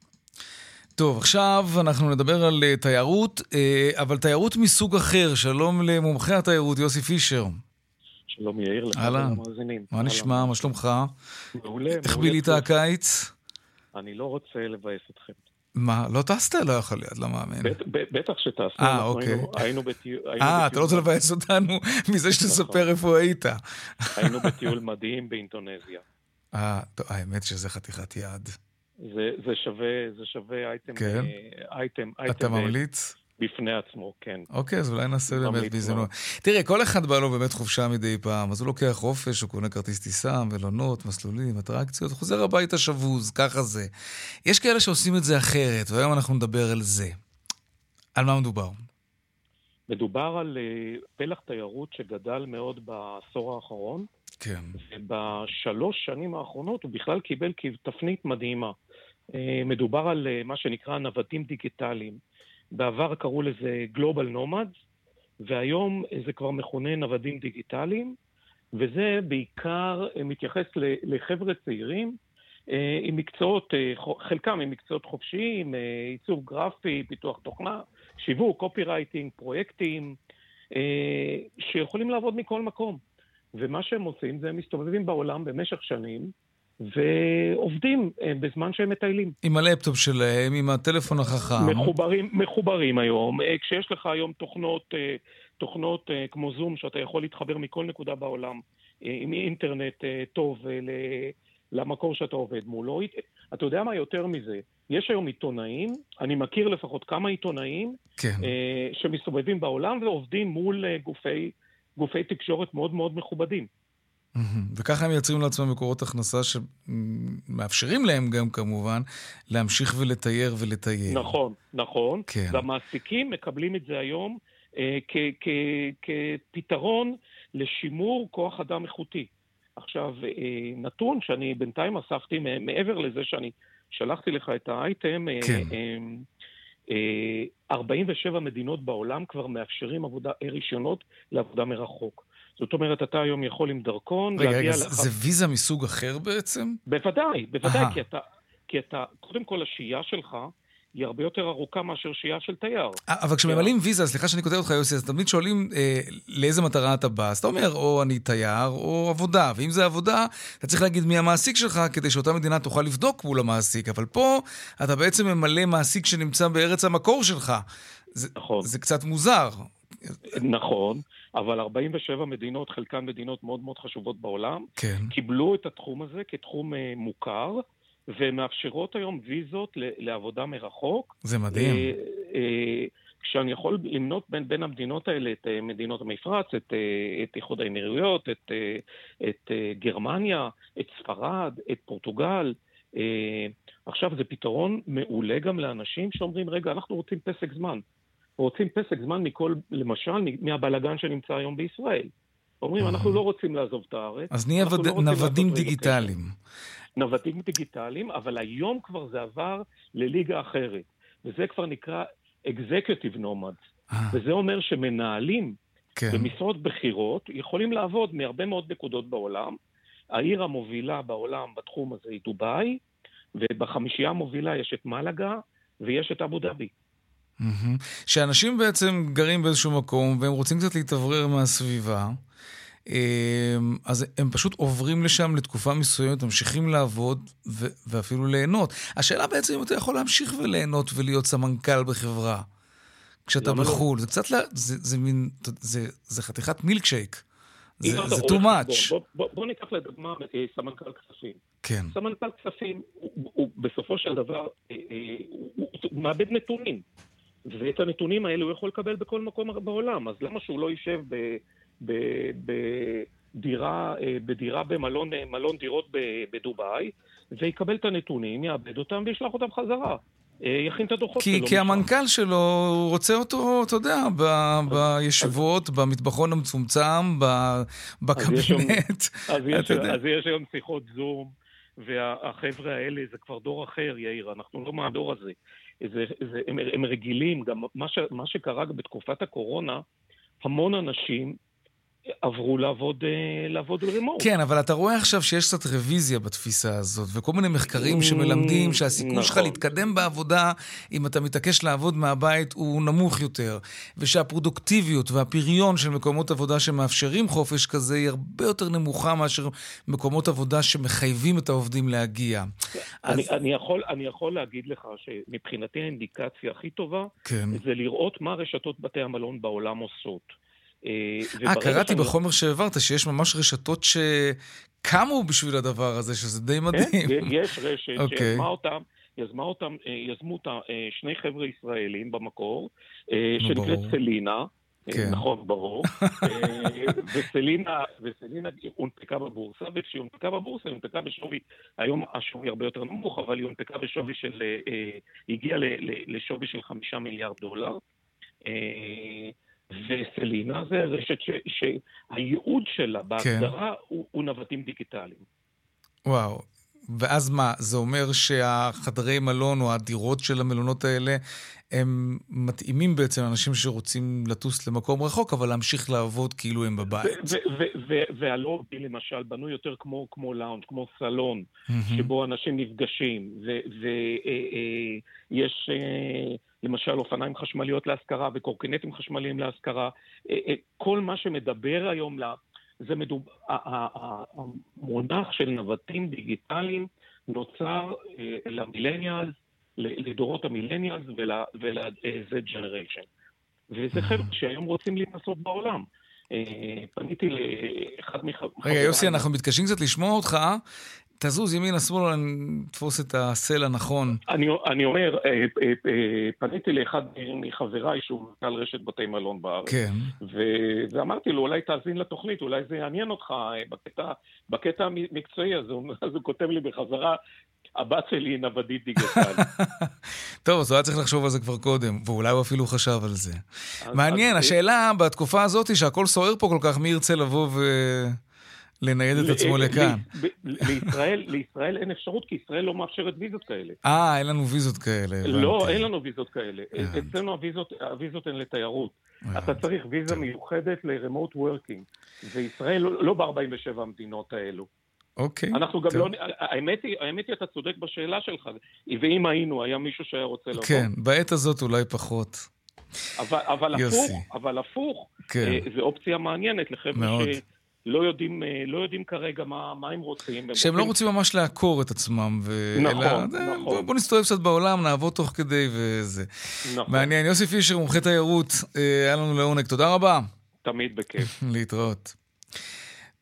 טוב, עכשיו אנחנו נדבר על אה, תיירות, אה, אבל תיירות מסוג אחר. שלום למומחה התיירות, יוסי פישר. שלום יאיר, לך אהלן. ולמאזינים. מה נשמע? מה שלומך? מעולה, איך מעולה. בילית הקיץ? אני לא רוצה לבאס אתכם. מה, לא טסת? לא יכול להיות, לא מאמין. בטח שטסנו, אה, אוקיי. היינו- בטיול... אה, אתה לא רוצה לבאס אותנו מזה שתספר איפה היית. היינו בטיול מדהים באינדונזיה. אה, טוב, האמת שזה חתיכת יעד. זה שווה, זה שווה אייטם, כן. אה, אייטם, אתה אייטם אה, ממליץ? בפני עצמו, כן. אוקיי, אז אולי נעשה באמת בהזדמנות. מאוד. תראה, כל אחד בא לו באמת חופשה מדי פעם, אז הוא לוקח חופש, הוא קונה כרטיס טיסה, מלונות, מסלולים, אטרקציות, חוזר הביתה שבוז, ככה זה. יש כאלה שעושים את זה אחרת, והיום אנחנו נדבר על זה. על מה מדובר? מדובר על אה, פלח תיירות שגדל מאוד בעשור האחרון, כן. ובשלוש שנים האחרונות הוא בכלל קיבל תפנית מדהימה. אה, מדובר על אה, מה שנקרא נוודים דיגיטליים. בעבר קראו לזה Global Nomads, והיום זה כבר מכונה נוודים דיגיטליים, וזה בעיקר אה, מתייחס לחבר'ה צעירים אה, עם מקצועות, אה, חלקם עם מקצועות חופשיים, עיצוב גרפי, פיתוח תוכנה, שיווק, קופי רייטינג, פרויקטים, שיכולים לעבוד מכל מקום. ומה שהם עושים זה הם מסתובבים בעולם במשך שנים ועובדים אה, בזמן שהם מטיילים. עם הלפטופ שלהם, עם הטלפון החכם. מחוברים, מחוברים היום. אה, כשיש לך היום תוכנות, אה, תוכנות כמו זום, שאתה יכול להתחבר מכל נקודה בעולם עם אינטרנט טוב למקור שאתה עובד מולו. אתה יודע מה יותר מזה? יש היום עיתונאים, אני מכיר לפחות כמה עיתונאים, כן. שמסתובבים בעולם ועובדים מול גופי, גופי תקשורת מאוד מאוד מכובדים. וככה הם מייצרים לעצמם מקורות הכנסה שמאפשרים להם גם כמובן להמשיך ולתייר ולטייל. נכון, נכון. כן. והמעסיקים מקבלים את זה היום אה, כ- כ- כפתרון לשימור כוח אדם איכותי. עכשיו, אה, נתון שאני בינתיים אספתי, מעבר לזה שאני שלחתי לך את האייטם, אה, כן. אה, אה, 47 מדינות בעולם כבר מאפשרים עבודה, אה, רישיונות לעבודה מרחוק. זאת אומרת, אתה היום יכול עם דרכון רגע, רגע, לך... זה זה ויזה מסוג אחר בעצם? בוודאי, בוודאי. כי אתה, כי אתה, קודם כל השהייה שלך היא הרבה יותר ארוכה מאשר שהייה של תייר. אה, אבל כשממלאים ויזה, סליחה שאני כותב אותך יוסי, אז תמיד שואלים אה, לאיזה מטרה אתה בא. אז אתה אומר, או אני תייר, או עבודה. ואם זה עבודה, אתה צריך להגיד מי המעסיק שלך, כדי שאותה מדינה תוכל לבדוק מול המעסיק. אבל פה אתה בעצם ממלא מעסיק שנמצא בארץ המקור שלך. זה, נכון. זה קצת מוזר. נכון, אבל 47 מדינות, חלקן מדינות מאוד מאוד חשובות בעולם, כן. קיבלו את התחום הזה כתחום אה, מוכר, ומאפשרות היום ויזות לעבודה מרחוק. זה מדהים. אה, אה, כשאני יכול למנות בין, בין המדינות האלה את מדינות המפרץ, את, את איחוד האמירויות, את, את גרמניה, את ספרד, את פורטוגל. עכשיו, זה פתרון מעולה גם לאנשים שאומרים, רגע, אנחנו רוצים פסק זמן. רוצים פסק זמן מכל, למשל, מהבלגן שנמצא היום בישראל. אומרים, אנחנו לא רוצים לעזוב את הארץ. אז נהיה אנחנו וד- לא נוודים רילוקיישן." דיגיטליים. נוודים דיגיטליים, אבל היום כבר זה עבר לליגה אחרת, וזה כבר נקרא Executive Nomads, אה, וזה אומר שמנהלים כן. במשרות בכירות יכולים לעבוד מהרבה מאוד נקודות בעולם. העיר המובילה בעולם בתחום הזה היא דובאי, ובחמישייה המובילה יש את מלאגה ויש את אבו דאבי. שאנשים בעצם גרים באיזשהו מקום והם רוצים קצת להתאוורר מהסביבה, אמ, אז הם פשוט עוברים לשם לתקופה מסוימת, ממשיכים לעבוד ו- ואפילו ליהנות. השאלה בעצם אם אתה יכול להמשיך וליהנות ולהיות סמנכ"ל בחברה כשאתה לא? בחו"ל. זה קצת, זה, זה מין, זה, זה חתיכת מילקשייק. זה, זה too much. בוא, בוא, בוא ניקח לדוגמה אה, סמנכ"ל כספים. כן. סמנכ"ל כספים, הוא, הוא, הוא בסופו של דבר, אה, אה, הוא, הוא, הוא מאבד נתונים. ואת הנתונים האלה הוא יכול לקבל בכל מקום בעולם, אז למה שהוא לא יישב ב... בדירה, אה, בדירה במלון מלון דירות בדובאי, ויקבל את הנתונים, יאבד אותם וישלח אותם חזרה. אה, יכין את הדוחות כי, שלו. כי המנכ"ל שלו רוצה אותו, אתה יודע, ב, בישיבות, במטבחון המצומצם, בקבינט. אז יש, אז יש היום שיחות זום, והחבר'ה האלה זה כבר דור אחר, יאיר, אנחנו לא מהדור הזה. זה, זה, הם, הם רגילים, גם מה, ש, מה שקרה בתקופת הקורונה, המון אנשים עברו לעבוד, אה, לעבוד רימורט. כן, אבל אתה רואה עכשיו שיש קצת רוויזיה בתפיסה הזאת, וכל מיני מחקרים שמלמדים שהסיכוי נכון. שלך להתקדם בעבודה, אם אתה מתעקש לעבוד מהבית, הוא נמוך יותר, ושהפרודוקטיביות והפריון של מקומות עבודה שמאפשרים חופש כזה היא הרבה יותר נמוכה מאשר מקומות עבודה שמחייבים את העובדים להגיע. אני, אז... אני, יכול, אני יכול להגיד לך שמבחינתי האינדיקציה הכי טובה, כן. זה לראות מה רשתות בתי המלון בעולם עושות. אה, קראתי שאני... בחומר שהעברת שיש ממש רשתות שקמו בשביל הדבר הזה, שזה די כן, מדהים. כן, יש רשת okay. אוקיי. שיזמה אותם. יזמה אותם, אה, יזמו אותה אה, שני חבר'ה ישראלים במקור, שנקראת סלינה, כן. נכון, ברור. וסלינה, וסלינה הונפקה בבורסה, וכשהיא הונפקה בבורסה, היא הונפקה בשווי, היום השווי הרבה יותר נמוך, אבל היא הונפקה בשווי של, הגיעה לשווי של חמישה מיליארד דולר. וסלינה זה רשת ש, שהייעוד שלה. בהגדרה כן. הוא, הוא נווטים דיגיטליים. וואו. ואז מה, זה אומר שהחדרי מלון או הדירות של המלונות האלה, הם מתאימים בעצם לאנשים שרוצים לטוס למקום רחוק, אבל להמשיך לעבוד כאילו הם בבית. והלובי למשל בנוי יותר כמו, כמו לאונד, כמו סלון, שבו אנשים נפגשים, ויש... אה, למשל אופניים חשמליות להשכרה וקורקינטים חשמליים להשכרה. אה, אה, כל מה שמדבר היום, זה מדובר, המונח של נווטים דיגיטליים נוצר אה, למילניאלס, לדורות המילניאלס ול-Z Generation. וזה חבר'ה שהיום רוצים להתנסות בעולם. פניתי לאחד מחבריי... רגע, יוסי, אנחנו מתקשים קצת לשמוע אותך. תזוז ימינה שמאלה, נתפוס את הסל הנכון. אני, אני אומר, אה, אה, אה, פניתי לאחד מחבריי שהוא מנכ"ל רשת בתי מלון בארץ. כן. ו, ואמרתי לו, אולי תאזין לתוכנית, אולי זה יעניין אותך בקטע, בקטע המקצועי הזה. אז הוא כותב לי בחזרה, הבת שלי היא נוודית דיגיטלית. טוב, אז הוא היה צריך לחשוב על זה כבר קודם, ואולי הוא אפילו חשב על זה. מעניין, השאלה בתקופה הזאת, שהכל סוער פה כל כך, מי ירצה לבוא ו... לנייד את עצמו לכאן. לישראל אין אפשרות, כי ישראל לא מאפשרת ויזות כאלה. אה, אין לנו ויזות כאלה. לא, אין לנו ויזות כאלה. אצלנו הוויזות הן לתיירות. אתה צריך ויזה מיוחדת ל-remote working, וישראל לא, לא ב-47 המדינות האלו. אוקיי. אנחנו גם לא... האמת היא, האמת היא, אתה צודק בשאלה שלך. ואם היינו, היה מישהו שהיה רוצה לבוא. כן, בעת הזאת אולי פחות. אבל, אבל הפוך, אבל הפוך, כן. אה, זו אופציה מעניינת לחבר'ה ש... לא יודעים, אה, לא יודעים כרגע מה, מה הם רוצים. שהם לא רוצים... לא רוצים ממש לעקור את עצמם. ו... נכון, אלא, נכון. בוא, בוא נסתובב קצת בעולם, נעבוד תוך כדי וזה. נכון. מעניין. יוסי פישר, מומחה תיירות, אה, היה לנו לעונג. תודה רבה. תמיד בכיף. להתראות.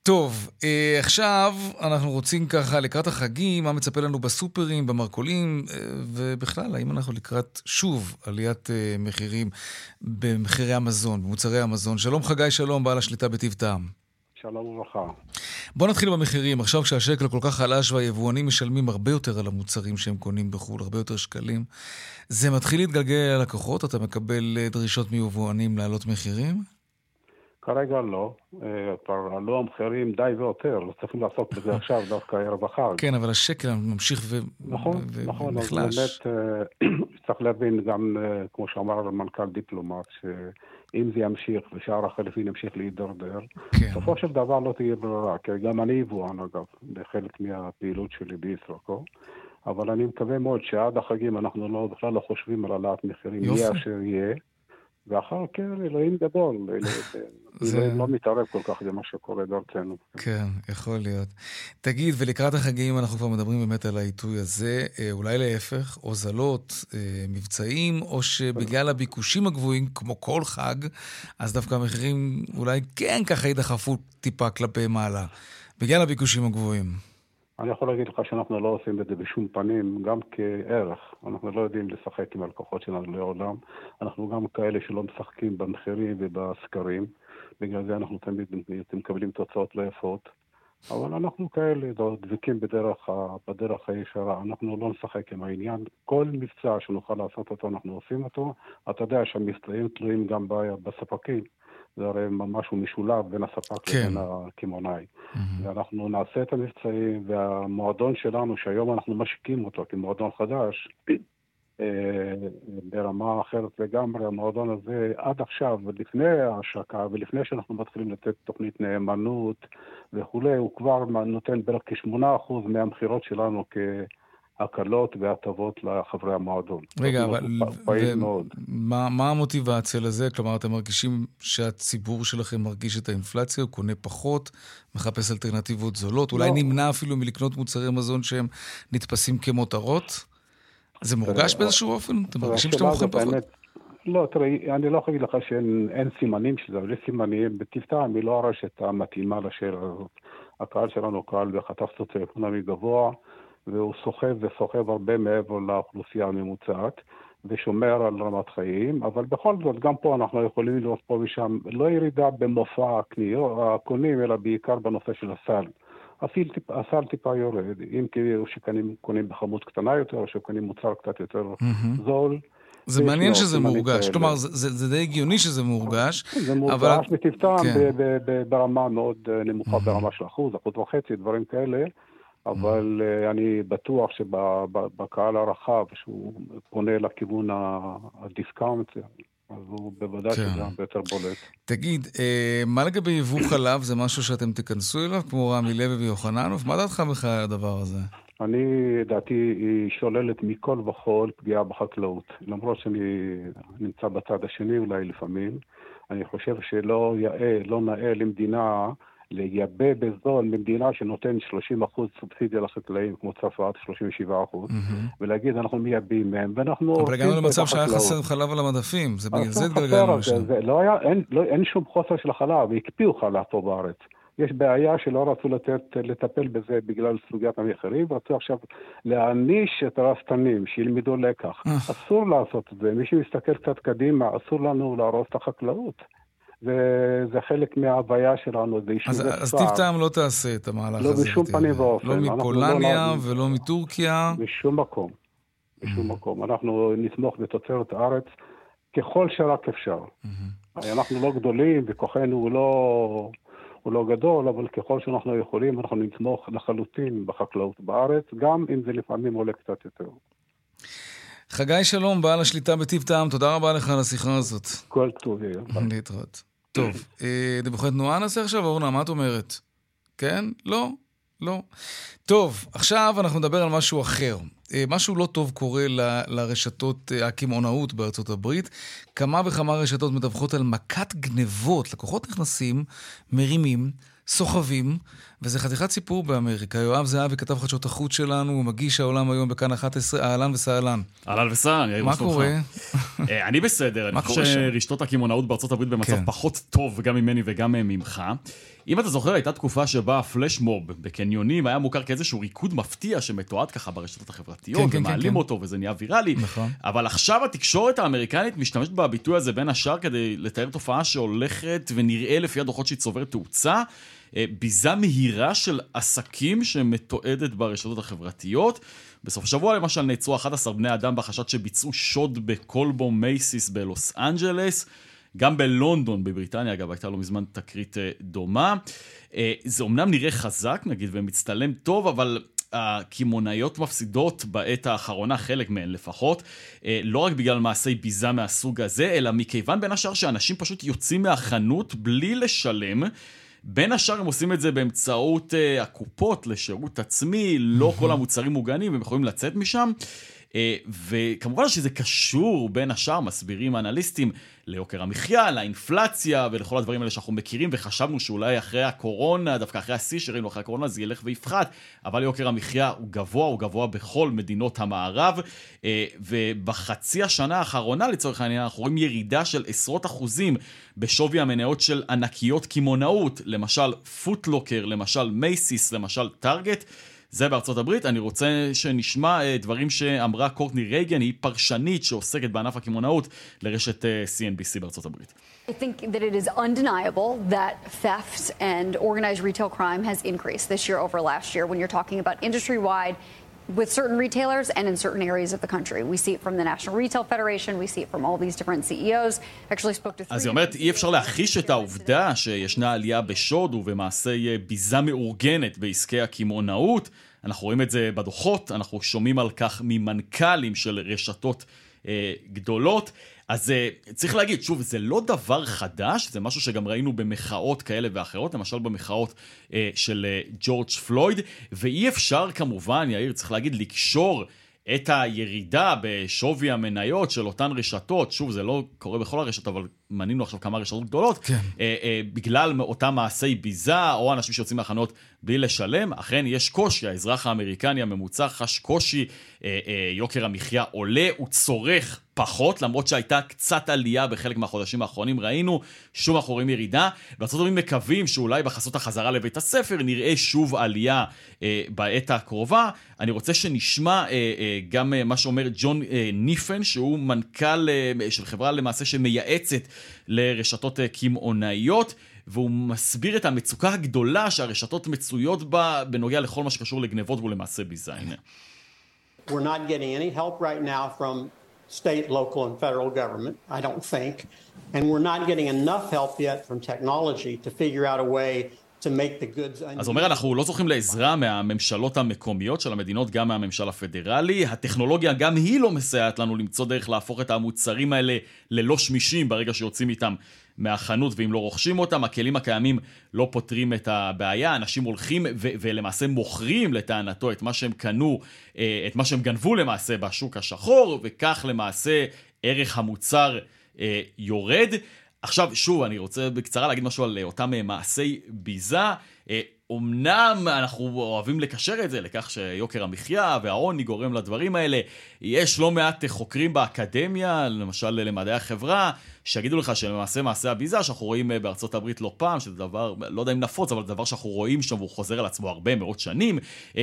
טוב, אה, עכשיו אנחנו רוצים ככה לקראת החגים, מה מצפה לנו בסופרים, במרכולים, ובכלל, האם אנחנו לקראת שוב עליית מחירים במחירי המזון, במוצרי המזון. שלום חגי שלום, בעל השליטה בטיב טעם. שלום וברכה. בוא נתחיל במחירים. עכשיו כשהשקל כל כך חלש והיבואנים משלמים הרבה יותר על המוצרים שהם קונים בחו"ל, הרבה יותר שקלים, זה מתחיל להתגלגל ללקוחות? אתה מקבל אה, דרישות מיבואנים להעלות מחירים? כרגע לא. אה, כבר עלו המחירים די ויותר, לא צריכים לעשות בזה עכשיו דווקא ערב החג. כן, אבל השקל ממשיך ו... נכון, ו... נכון, ונחלש. אז באמת אה, צריך להבין גם, כמו שאמר מנכ"ל דיפלומט, אם זה ימשיך ושער החליפין ימשיך להידרדר, כן. בסופו של דבר לא תהיה ברירה, כי גם אני יבואן אגב, בחלק מהפעילות שלי בישראכו. אבל אני מקווה מאוד שעד החגים אנחנו לא, בכלל לא חושבים על העלאת מחירים, יהיה אשר יהיה. ואחר כן, אלוהים גדול, זה לא מתערב כל כך במה שקורה בארצנו. כן, יכול להיות. תגיד, ולקראת החגים אנחנו כבר מדברים באמת על העיתוי הזה, אה, אולי להפך, הוזלות, אה, מבצעים, או שבגלל הביקושים הגבוהים, כמו כל חג, אז דווקא המחירים אולי כן ככה יידחפו טיפה כלפי מעלה, בגלל הביקושים הגבוהים. אני יכול להגיד לך שאנחנו לא עושים את זה בשום פנים, גם כערך. אנחנו לא יודעים לשחק עם הלקוחות שלנו לעולם. אנחנו גם כאלה שלא משחקים במחירים ובסקרים. בגלל זה אנחנו תמיד מקבלים תוצאות לא יפות. אבל אנחנו כאלה דבקים בדרך, בדרך הישרה, אנחנו לא נשחק עם העניין. כל מבצע שנוכל לעשות אותו, אנחנו עושים אותו. אתה יודע שהמבצעים תלויים גם בספקים. זה הרי משהו משולב בין הספק כן. לבין הקמעונאי. Mm-hmm. ואנחנו נעשה את המבצעים, והמועדון שלנו, שהיום אנחנו משיקים אותו כמועדון חדש, אה, ברמה אחרת לגמרי, המועדון הזה עד עכשיו, לפני ההשקה ולפני שאנחנו מתחילים לתת תוכנית נאמנות וכולי, הוא כבר נותן בערך כ-8% מהמכירות שלנו כ... הקלות והטבות לחברי המועדון. רגע, אבל... פעיל מאוד. מה, מה המוטיבציה לזה? כלומר, אתם מרגישים שהציבור שלכם מרגיש את האינפלציה, הוא קונה פחות, מחפש אלטרנטיבות זולות, אולי לא. נמנע אפילו מלקנות מוצרי מזון שהם נתפסים כמותרות? זה מורגש באיזשהו אופן? אתם מרגישים שאתם מוכרים פחות? לא, תראה, אני לא יכול להגיד לך שאין סימנים של זה, אבל יש סימנים. בטבעם היא לא הרשת המתאימה לשאלה הזאת. הקהל שלנו הוא קהל בחטף סוציו-אקונומי גבוה. והוא סוחב וסוחב הרבה מעבר לאוכלוסייה הממוצעת, ושומר על רמת חיים, אבל בכל זאת, גם פה אנחנו יכולים לראות פה ושם, לא ירידה במופע הקונים, אלא בעיקר בנושא של הסל. הסיל, הסל טיפה יורד, אם כאילו שקונים בכמות קטנה יותר, או שקונים מוצר קצת יותר mm-hmm. זול. זה מעניין שזה מורגש, כלומר זה, זה, זה די הגיוני שזה מורגש. זה מורגש אבל... מטבעם כן. ברמה מאוד אה, נמוכה. ברמה של אחוז, אחוז וחצי, דברים כאלה. אבל mm. אני בטוח שבקהל הרחב, שהוא פונה לכיוון הדיסקאונט, אז הוא בוודאי כן. שזה הרבה יותר בולט. תגיד, אה, מה לגבי יבוא חלב? זה משהו שאתם תיכנסו אליו, כמו רמי לוי ויוחננוף? מה דעתך בכלל על הדבר הזה? אני, דעתי היא שוללת מכל וכול פגיעה בחקלאות. למרות שאני נמצא בצד השני אולי לפעמים, אני חושב שלא יאה, לא נאה למדינה לייבא בזול ממדינה שנותן 30% סובסידיה לחקלאים, כמו צרפת, 37%, mm-hmm. ולהגיד אנחנו מייבאים מהם, ואנחנו... אבל הגענו למצב שהיה חסר חלב על המדפים, זה בגלל זה התגלגלנו לשם. לא היה, אין, לא, אין שום חוסר של החלב, הקפיאו חלב פה בארץ. יש בעיה שלא רצו לתת, לטפל בזה בגלל סוגיית המחירים, ורצו עכשיו להעניש את הרפתנים, שילמדו לקח. אה. אסור לעשות את זה. מי שמסתכל קצת קדימה, אסור לנו להרוס את החקלאות. וזה חלק מההוויה שלנו, זה יישובי כפר. אז טיב טעם לא תעשה את המהלך לא הזה. לא בשום פנים ואופן. לא מפולניה לא ולא מטורקיה. בשום מקום. בשום mm-hmm. מקום. אנחנו נתמוך בתוצרת הארץ ככל שרק אפשר. Mm-hmm. אנחנו לא גדולים וכוחנו הוא לא, הוא לא גדול, אבל ככל שאנחנו יכולים אנחנו נתמוך לחלוטין בחקלאות בארץ, גם אם זה לפעמים עולה קצת יותר. חגי שלום, בעל השליטה בטיב טעם, תודה רבה לך על השיחה הזאת. כל טוב, יהיה. להתראות. טוב, אה, דיווחי תנועה נעשה עכשיו, אורנה, מה את אומרת? כן? לא? לא. טוב, עכשיו אנחנו נדבר על משהו אחר. אה, משהו לא טוב קורה ל, לרשתות אה, הקמעונאות בארצות הברית. כמה וכמה רשתות מדווחות על מכת גנבות. לקוחות נכנסים, מרימים, סוחבים, וזה חתיכת סיפור באמריקה. יואב זהבי, כתב חדשות החוץ שלנו, מגיש העולם היום בכאן 11, אהלן וסהלן. אהלן וסהלן, יאיר, מה קורה? אה, אני בסדר, אני חושב שרשתות הקמעונאות בארצות הברית במצב כן. פחות טוב, גם ממני וגם ממך. אם אתה זוכר, הייתה תקופה שבה הפלשמוב בקניונים היה מוכר כאיזשהו ריקוד מפתיע שמתועד ככה ברשתות החברתיות, כן, כן, ומעלים כן, כן. אותו וזה נהיה ויראלי. נכון. אבל עכשיו התקשורת האמריקנית משתמשת בביטוי הזה בין השאר כדי לתאר תופעה שהולכת ונראה לפי הדוחות שהיא צוברת תאוצה. אה, ביזה מהירה של עסקים שמתועדת ברשתות החברתיות. בסוף השבוע למשל נעצרו 11 בני אדם בחשד שביצעו שוד בקולבו מייסיס בלוס אנג'לס. גם בלונדון, בבריטניה, אגב, הייתה לא מזמן תקרית אה, דומה. אה, זה אומנם נראה חזק, נגיד, ומצטלם טוב, אבל הקמעונאיות מפסידות בעת האחרונה, חלק מהן לפחות, לא רק בגלל מעשי ביזה מהסוג הזה, אלא מכיוון בין השאר שאנשים פשוט יוצאים מהחנות בלי לשלם. בין השאר הם עושים את זה באמצעות uh, הקופות לשירות עצמי, לא כל המוצרים מוגנים, והם יכולים לצאת משם. אה, וכמובן שזה קשור בין השאר, מסבירים האנליסטים, ליוקר המחיה, לאינפלציה ולכל הדברים האלה שאנחנו מכירים, וחשבנו שאולי אחרי הקורונה, דווקא אחרי השיא שראינו אחרי הקורונה, זה ילך ויפחת, אבל יוקר המחיה הוא גבוה, הוא גבוה בכל מדינות המערב, אה, ובחצי השנה האחרונה לצורך העניין, אנחנו רואים ירידה של עשרות אחוזים בשווי המניות של ענקיות קמעונאות, למשל פוטלוקר, למשל מייסיס, למשל טארגט. זה בארצות הברית. אני רוצה שנשמע דברים שאמרה קורטני רייגן, היא פרשנית שעוסקת בענף הקמעונאות לרשת CNBC בארצות הברית. I think that it is undeniable that theft and organized retail crime has increased this year over last year when you're talking about industry-wide with certain retailers and in certain areas of the country. We see it from the National Retail Federation, we see it from all these different CEOs. Actually spoke to. אז היא אומרת, אי אפשר להכחיש את העובדה שישנה עלייה בשוד ובמעשי ביזה מאורגנת בעסקי הקמעונאות. אנחנו רואים את זה בדוחות, אנחנו שומעים על כך ממנכ"לים של רשתות אה, גדולות. אז אה, צריך להגיד, שוב, זה לא דבר חדש, זה משהו שגם ראינו במחאות כאלה ואחרות, למשל במחאות אה, של אה, ג'ורג' פלויד, ואי אפשר כמובן, יאיר, צריך להגיד, לקשור את הירידה בשווי המניות של אותן רשתות, שוב, זה לא קורה בכל הרשתות, אבל מנינו עכשיו כמה רשתות גדולות, כן. אה, אה, בגלל אותם מעשי ביזה, או אנשים שיוצאים מהחנות בלי לשלם, אכן יש קושי, האזרח האמריקני הממוצע חש קושי, אה, אה, יוקר המחיה עולה, הוא צורך פחות, למרות שהייתה קצת עלייה בחלק מהחודשים האחרונים, ראינו, שוב אנחנו רואים ירידה, וארה"ב מקווים שאולי בחסות החזרה לבית הספר נראה שוב עלייה אה, בעת הקרובה. אני רוצה שנשמע אה, אה, גם אה, מה שאומר ג'ון אה, ניפן, שהוא מנכ"ל אה, של חברה למעשה שמייעצת לרשתות אה, קמעונאיות. והוא מסביר את המצוקה הגדולה שהרשתות מצויות בה בנוגע לכל מה שקשור לגנבות ולמעשה ביזה. הנה. We're not getting any help right now from state, local, and federal government, I don't think. And we're not getting enough help yet from technology to figure out a way אז אומר, אנחנו לא זוכים לעזרה מהממשלות המקומיות של המדינות, גם מהממשל הפדרלי. הטכנולוגיה, גם היא לא מסייעת לנו למצוא דרך להפוך את המוצרים האלה ללא שמישים ברגע שיוצאים איתם מהחנות ואם לא רוכשים אותם, הכלים הקיימים לא פותרים את הבעיה, אנשים הולכים ו- ולמעשה מוכרים לטענתו את מה שהם קנו, אה, את מה שהם גנבו למעשה בשוק השחור, וכך למעשה ערך המוצר אה, יורד. עכשיו, שוב, אני רוצה בקצרה להגיד משהו על אותם מעשי ביזה. אמנם אנחנו אוהבים לקשר את זה לכך שיוקר המחיה והעוני גורם לדברים האלה. יש לא מעט חוקרים באקדמיה, למשל למדעי החברה, שיגידו לך שלמעשה מעשה הביזה שאנחנו רואים בארצות הברית לא פעם, שזה דבר, לא יודע אם נפוץ, אבל זה דבר שאנחנו רואים שם והוא חוזר על עצמו הרבה מאוד שנים,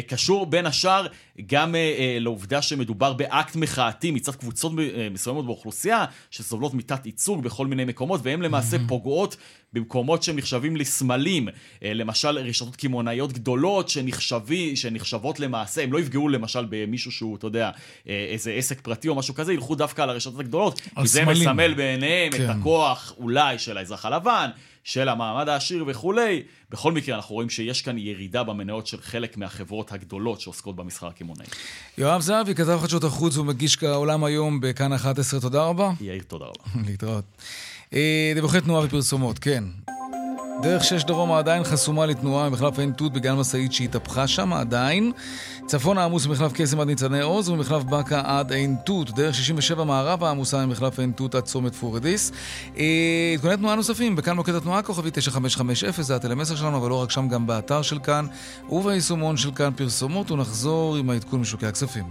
קשור בין השאר גם לעובדה שמדובר באקט מחאתי מצד קבוצות מסוימות באוכלוסייה, שסובלות מתת ייצוג בכל מיני מקומות, והן למעשה פוגעות במקומות שנחשבים לסמלים, למשל רשתות קמעונאיות גדולות שנחשבי, שנחשבות למעשה, הם לא יפגעו למשל במישהו שהוא, אתה יודע, איזה עסק פרטי או משהו כזה, ילכו דווקא על הרשתות הגדולות, כי זה מסמל בעיניהם כן. את הכוח אולי של האזרח הלבן, של המעמד העשיר וכולי. בכל מקרה, אנחנו רואים שיש כאן ירידה במניות של חלק מהחברות הגדולות שעוסקות במסחר הקמעונאי. יואב זהבי, כתב חדשות החוץ ומגיש כעולם היום בכאן 11, תודה רבה. יאיר, תודה רבה. להתראות. דיווחי תנועה ופרסומות, כן. דרך שש דרומה עדיין חסומה לתנועה ממחלף עין תות בגלל משאית שהתהפכה שם עדיין. צפון העמוס ממחלף קסם עד ניצני עוז וממחלף בקה עד עין תות. דרך 67 מערבה העמוסה ממחלף עין תות עד צומת פורדיס. עדכוני תנועה נוספים, בכאן מוקד התנועה כוכבי 9550, זה הטלמסר שלנו, אבל לא רק שם, גם באתר של כאן וביישומון של כאן פרסומות, ונחזור עם העדכון משוקי הכספים.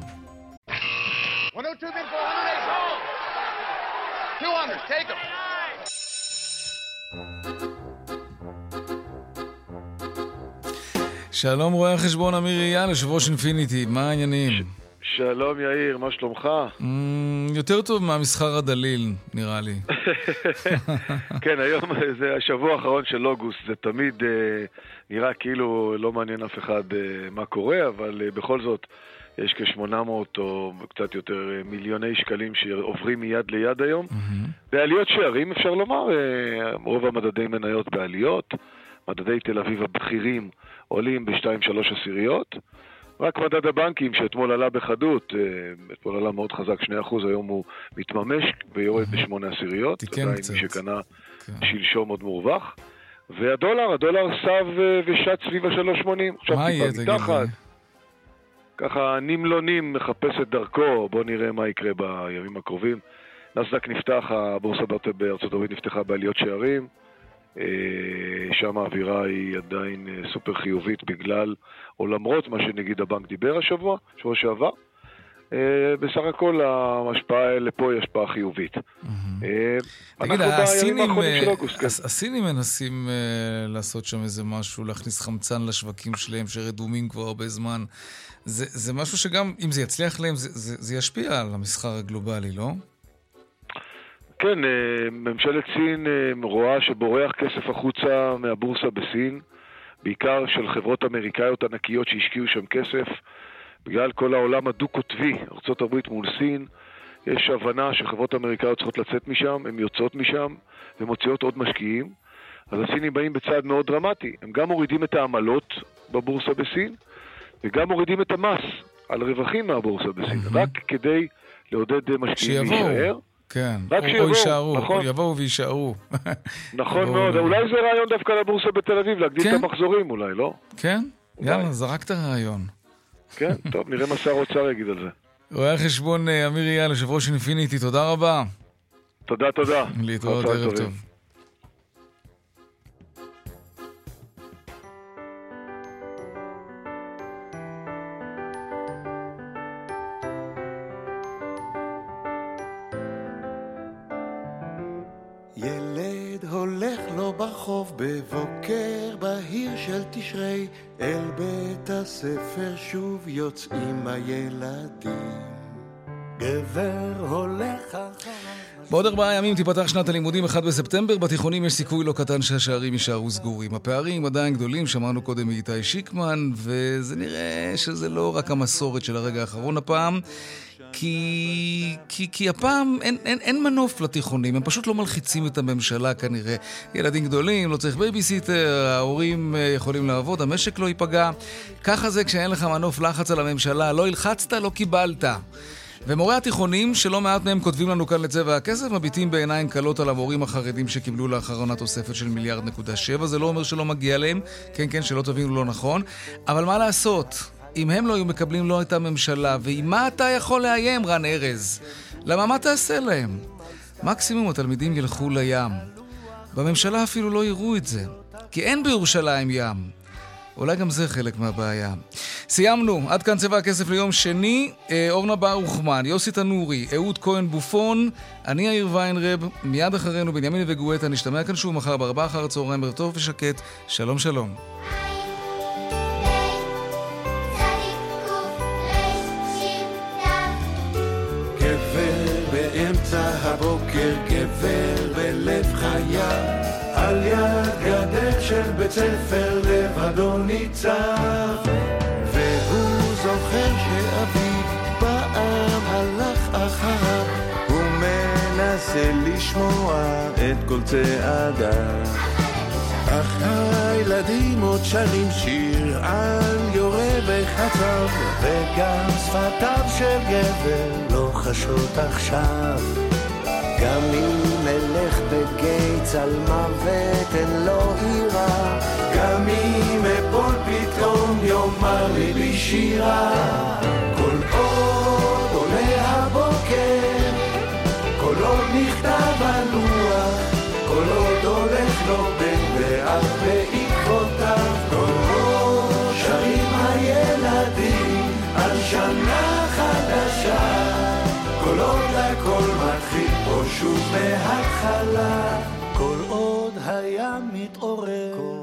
200, take them. שלום רואה החשבון אמיר אייל, יושב ראש אינפיניטי, מה העניינים? שלום יאיר, מה שלומך? Mm, יותר טוב מהמסחר הדליל, נראה לי. כן, היום זה השבוע האחרון של אוגוסט, זה תמיד אה, נראה כאילו לא מעניין אף אחד אה, מה קורה, אבל אה, בכל זאת יש כ-800 או קצת יותר מיליוני שקלים שעוברים מיד ליד היום. Mm-hmm. בעליות שערים אפשר לומר, רוב המדדי מניות בעליות, מדדי תל אביב הבכירים עולים ב-2-3 עשיריות. רק מדד הבנקים שאתמול עלה בחדות, אתמול עלה מאוד חזק 2%, היום הוא מתממש ויורד ב-8 עשיריות. תיקן קצת. מי שקנה כן. שלשום עוד מורווח. והדולר, הדולר סב ושט סביב ה-3.80. מה יהיה, תגיד לי? ככה נמלונים מחפש את דרכו, בואו נראה מה יקרה בימים הקרובים. נסדק נפתח, הבורסה בארצות הברית נפתחה בעליות שערים. אה, שם האווירה היא עדיין אה, סופר חיובית בגלל, או למרות מה שנגיד הבנק דיבר השבוע, שבוע שעבר. אה, בסך הכל ההשפעה לפה היא השפעה חיובית. תגיד, כן. הסינים מנסים לעשות שם איזה משהו, להכניס חמצן לשווקים שלהם שרדומים כבר הרבה זמן. זה משהו שגם, אם זה יצליח להם, זה ישפיע על המסחר הגלובלי, לא? כן, אה, ממשלת סין אה, רואה שבורח כסף החוצה מהבורסה בסין, בעיקר של חברות אמריקאיות ענקיות שהשקיעו שם כסף. בגלל כל העולם הדו-קוטבי, ארה"ב מול סין, יש הבנה שחברות אמריקאיות צריכות לצאת משם, הן יוצאות משם ומוציאות עוד משקיעים. אז הסינים באים בצעד מאוד דרמטי. הם גם מורידים את העמלות בבורסה בסין, וגם מורידים את המס על רווחים מהבורסה בסין, mm-hmm. רק כדי לעודד משקיעים להישאר. כן, רק שיבואו, או יישארו, נכון? יבואו ויישארו. נכון מאוד, אולי זה רעיון דווקא לבורסה בתל אביב, להגדיל כן? את המחזורים אולי, לא? כן, אולי. יאללה, זרקת רעיון. כן, טוב, נראה מה שר האוצר יגיד על זה. רואה החשבון אה, אמיר אייל, יושב ראש אינפיניטי, תודה רבה. תודה, תודה. להתראות, ערב טוב. ברחוב בבוקר בהיר של תשרי, אל בית הספר שוב יוצאים הילדים. גבר הולך אחריו... בעוד ארבעה ימים תיפתח שנת הלימודים, 1 בספטמבר. בתיכונים יש סיכוי לא קטן שהשערים יישארו סגורים. הפערים עדיין גדולים, שמענו קודם מאיתי שיקמן, וזה נראה שזה לא רק המסורת של הרגע האחרון הפעם. כי, כי, כי הפעם אין, אין, אין מנוף לתיכונים, הם פשוט לא מלחיצים את הממשלה כנראה. ילדים גדולים, לא צריך בייביסיטר, ההורים אה, יכולים לעבוד, המשק לא ייפגע. ככה זה כשאין לך מנוף לחץ על הממשלה, לא הלחצת, לא קיבלת. ומורי התיכונים, שלא מעט מהם כותבים לנו כאן לצבע הכסף, מביטים בעיניים כלות על המורים החרדים שקיבלו לאחרונה תוספת של מיליארד נקודה שבע. זה לא אומר שלא מגיע להם, כן, כן, שלא תבינו לא נכון. אבל מה לעשות? אם הם לא היו מקבלים לא הייתה ממשלה, ועם מה אתה יכול לאיים, רן ארז? למה מה תעשה להם? מקסימום התלמידים ילכו לים. בממשלה אפילו לא יראו את זה, כי אין בירושלים ים. אולי גם זה חלק מהבעיה. סיימנו, עד כאן צבע הכסף ליום שני. אה, אורנה ברוכמן, יוסי תנורי, אהוד כהן בופון, אני יאיר ויינרב, מיד אחרינו בנימין וגואטה, נשתמע כאן שוב מחר בארבעה אחר הצהריים, ערב טוב ושקט, שלום שלום. על יד גדר של בית ספר לבדו ניצב והוא זוכר שאביו פעם הלך אחריו הוא מנסה לשמוע את כל צעדיו אך הילדים עוד שרים שיר על יורה וחצב וגם שפתיו של גבר לא חשות עכשיו. גם אם אלך בגיץ על מוות אין לו עירה. גם אם אפול פתאום יאמר לי בשירה כל עוד עולה הבוקר כל עוד נכתב על שוב מההתחלה, כל עוד היה מתעורר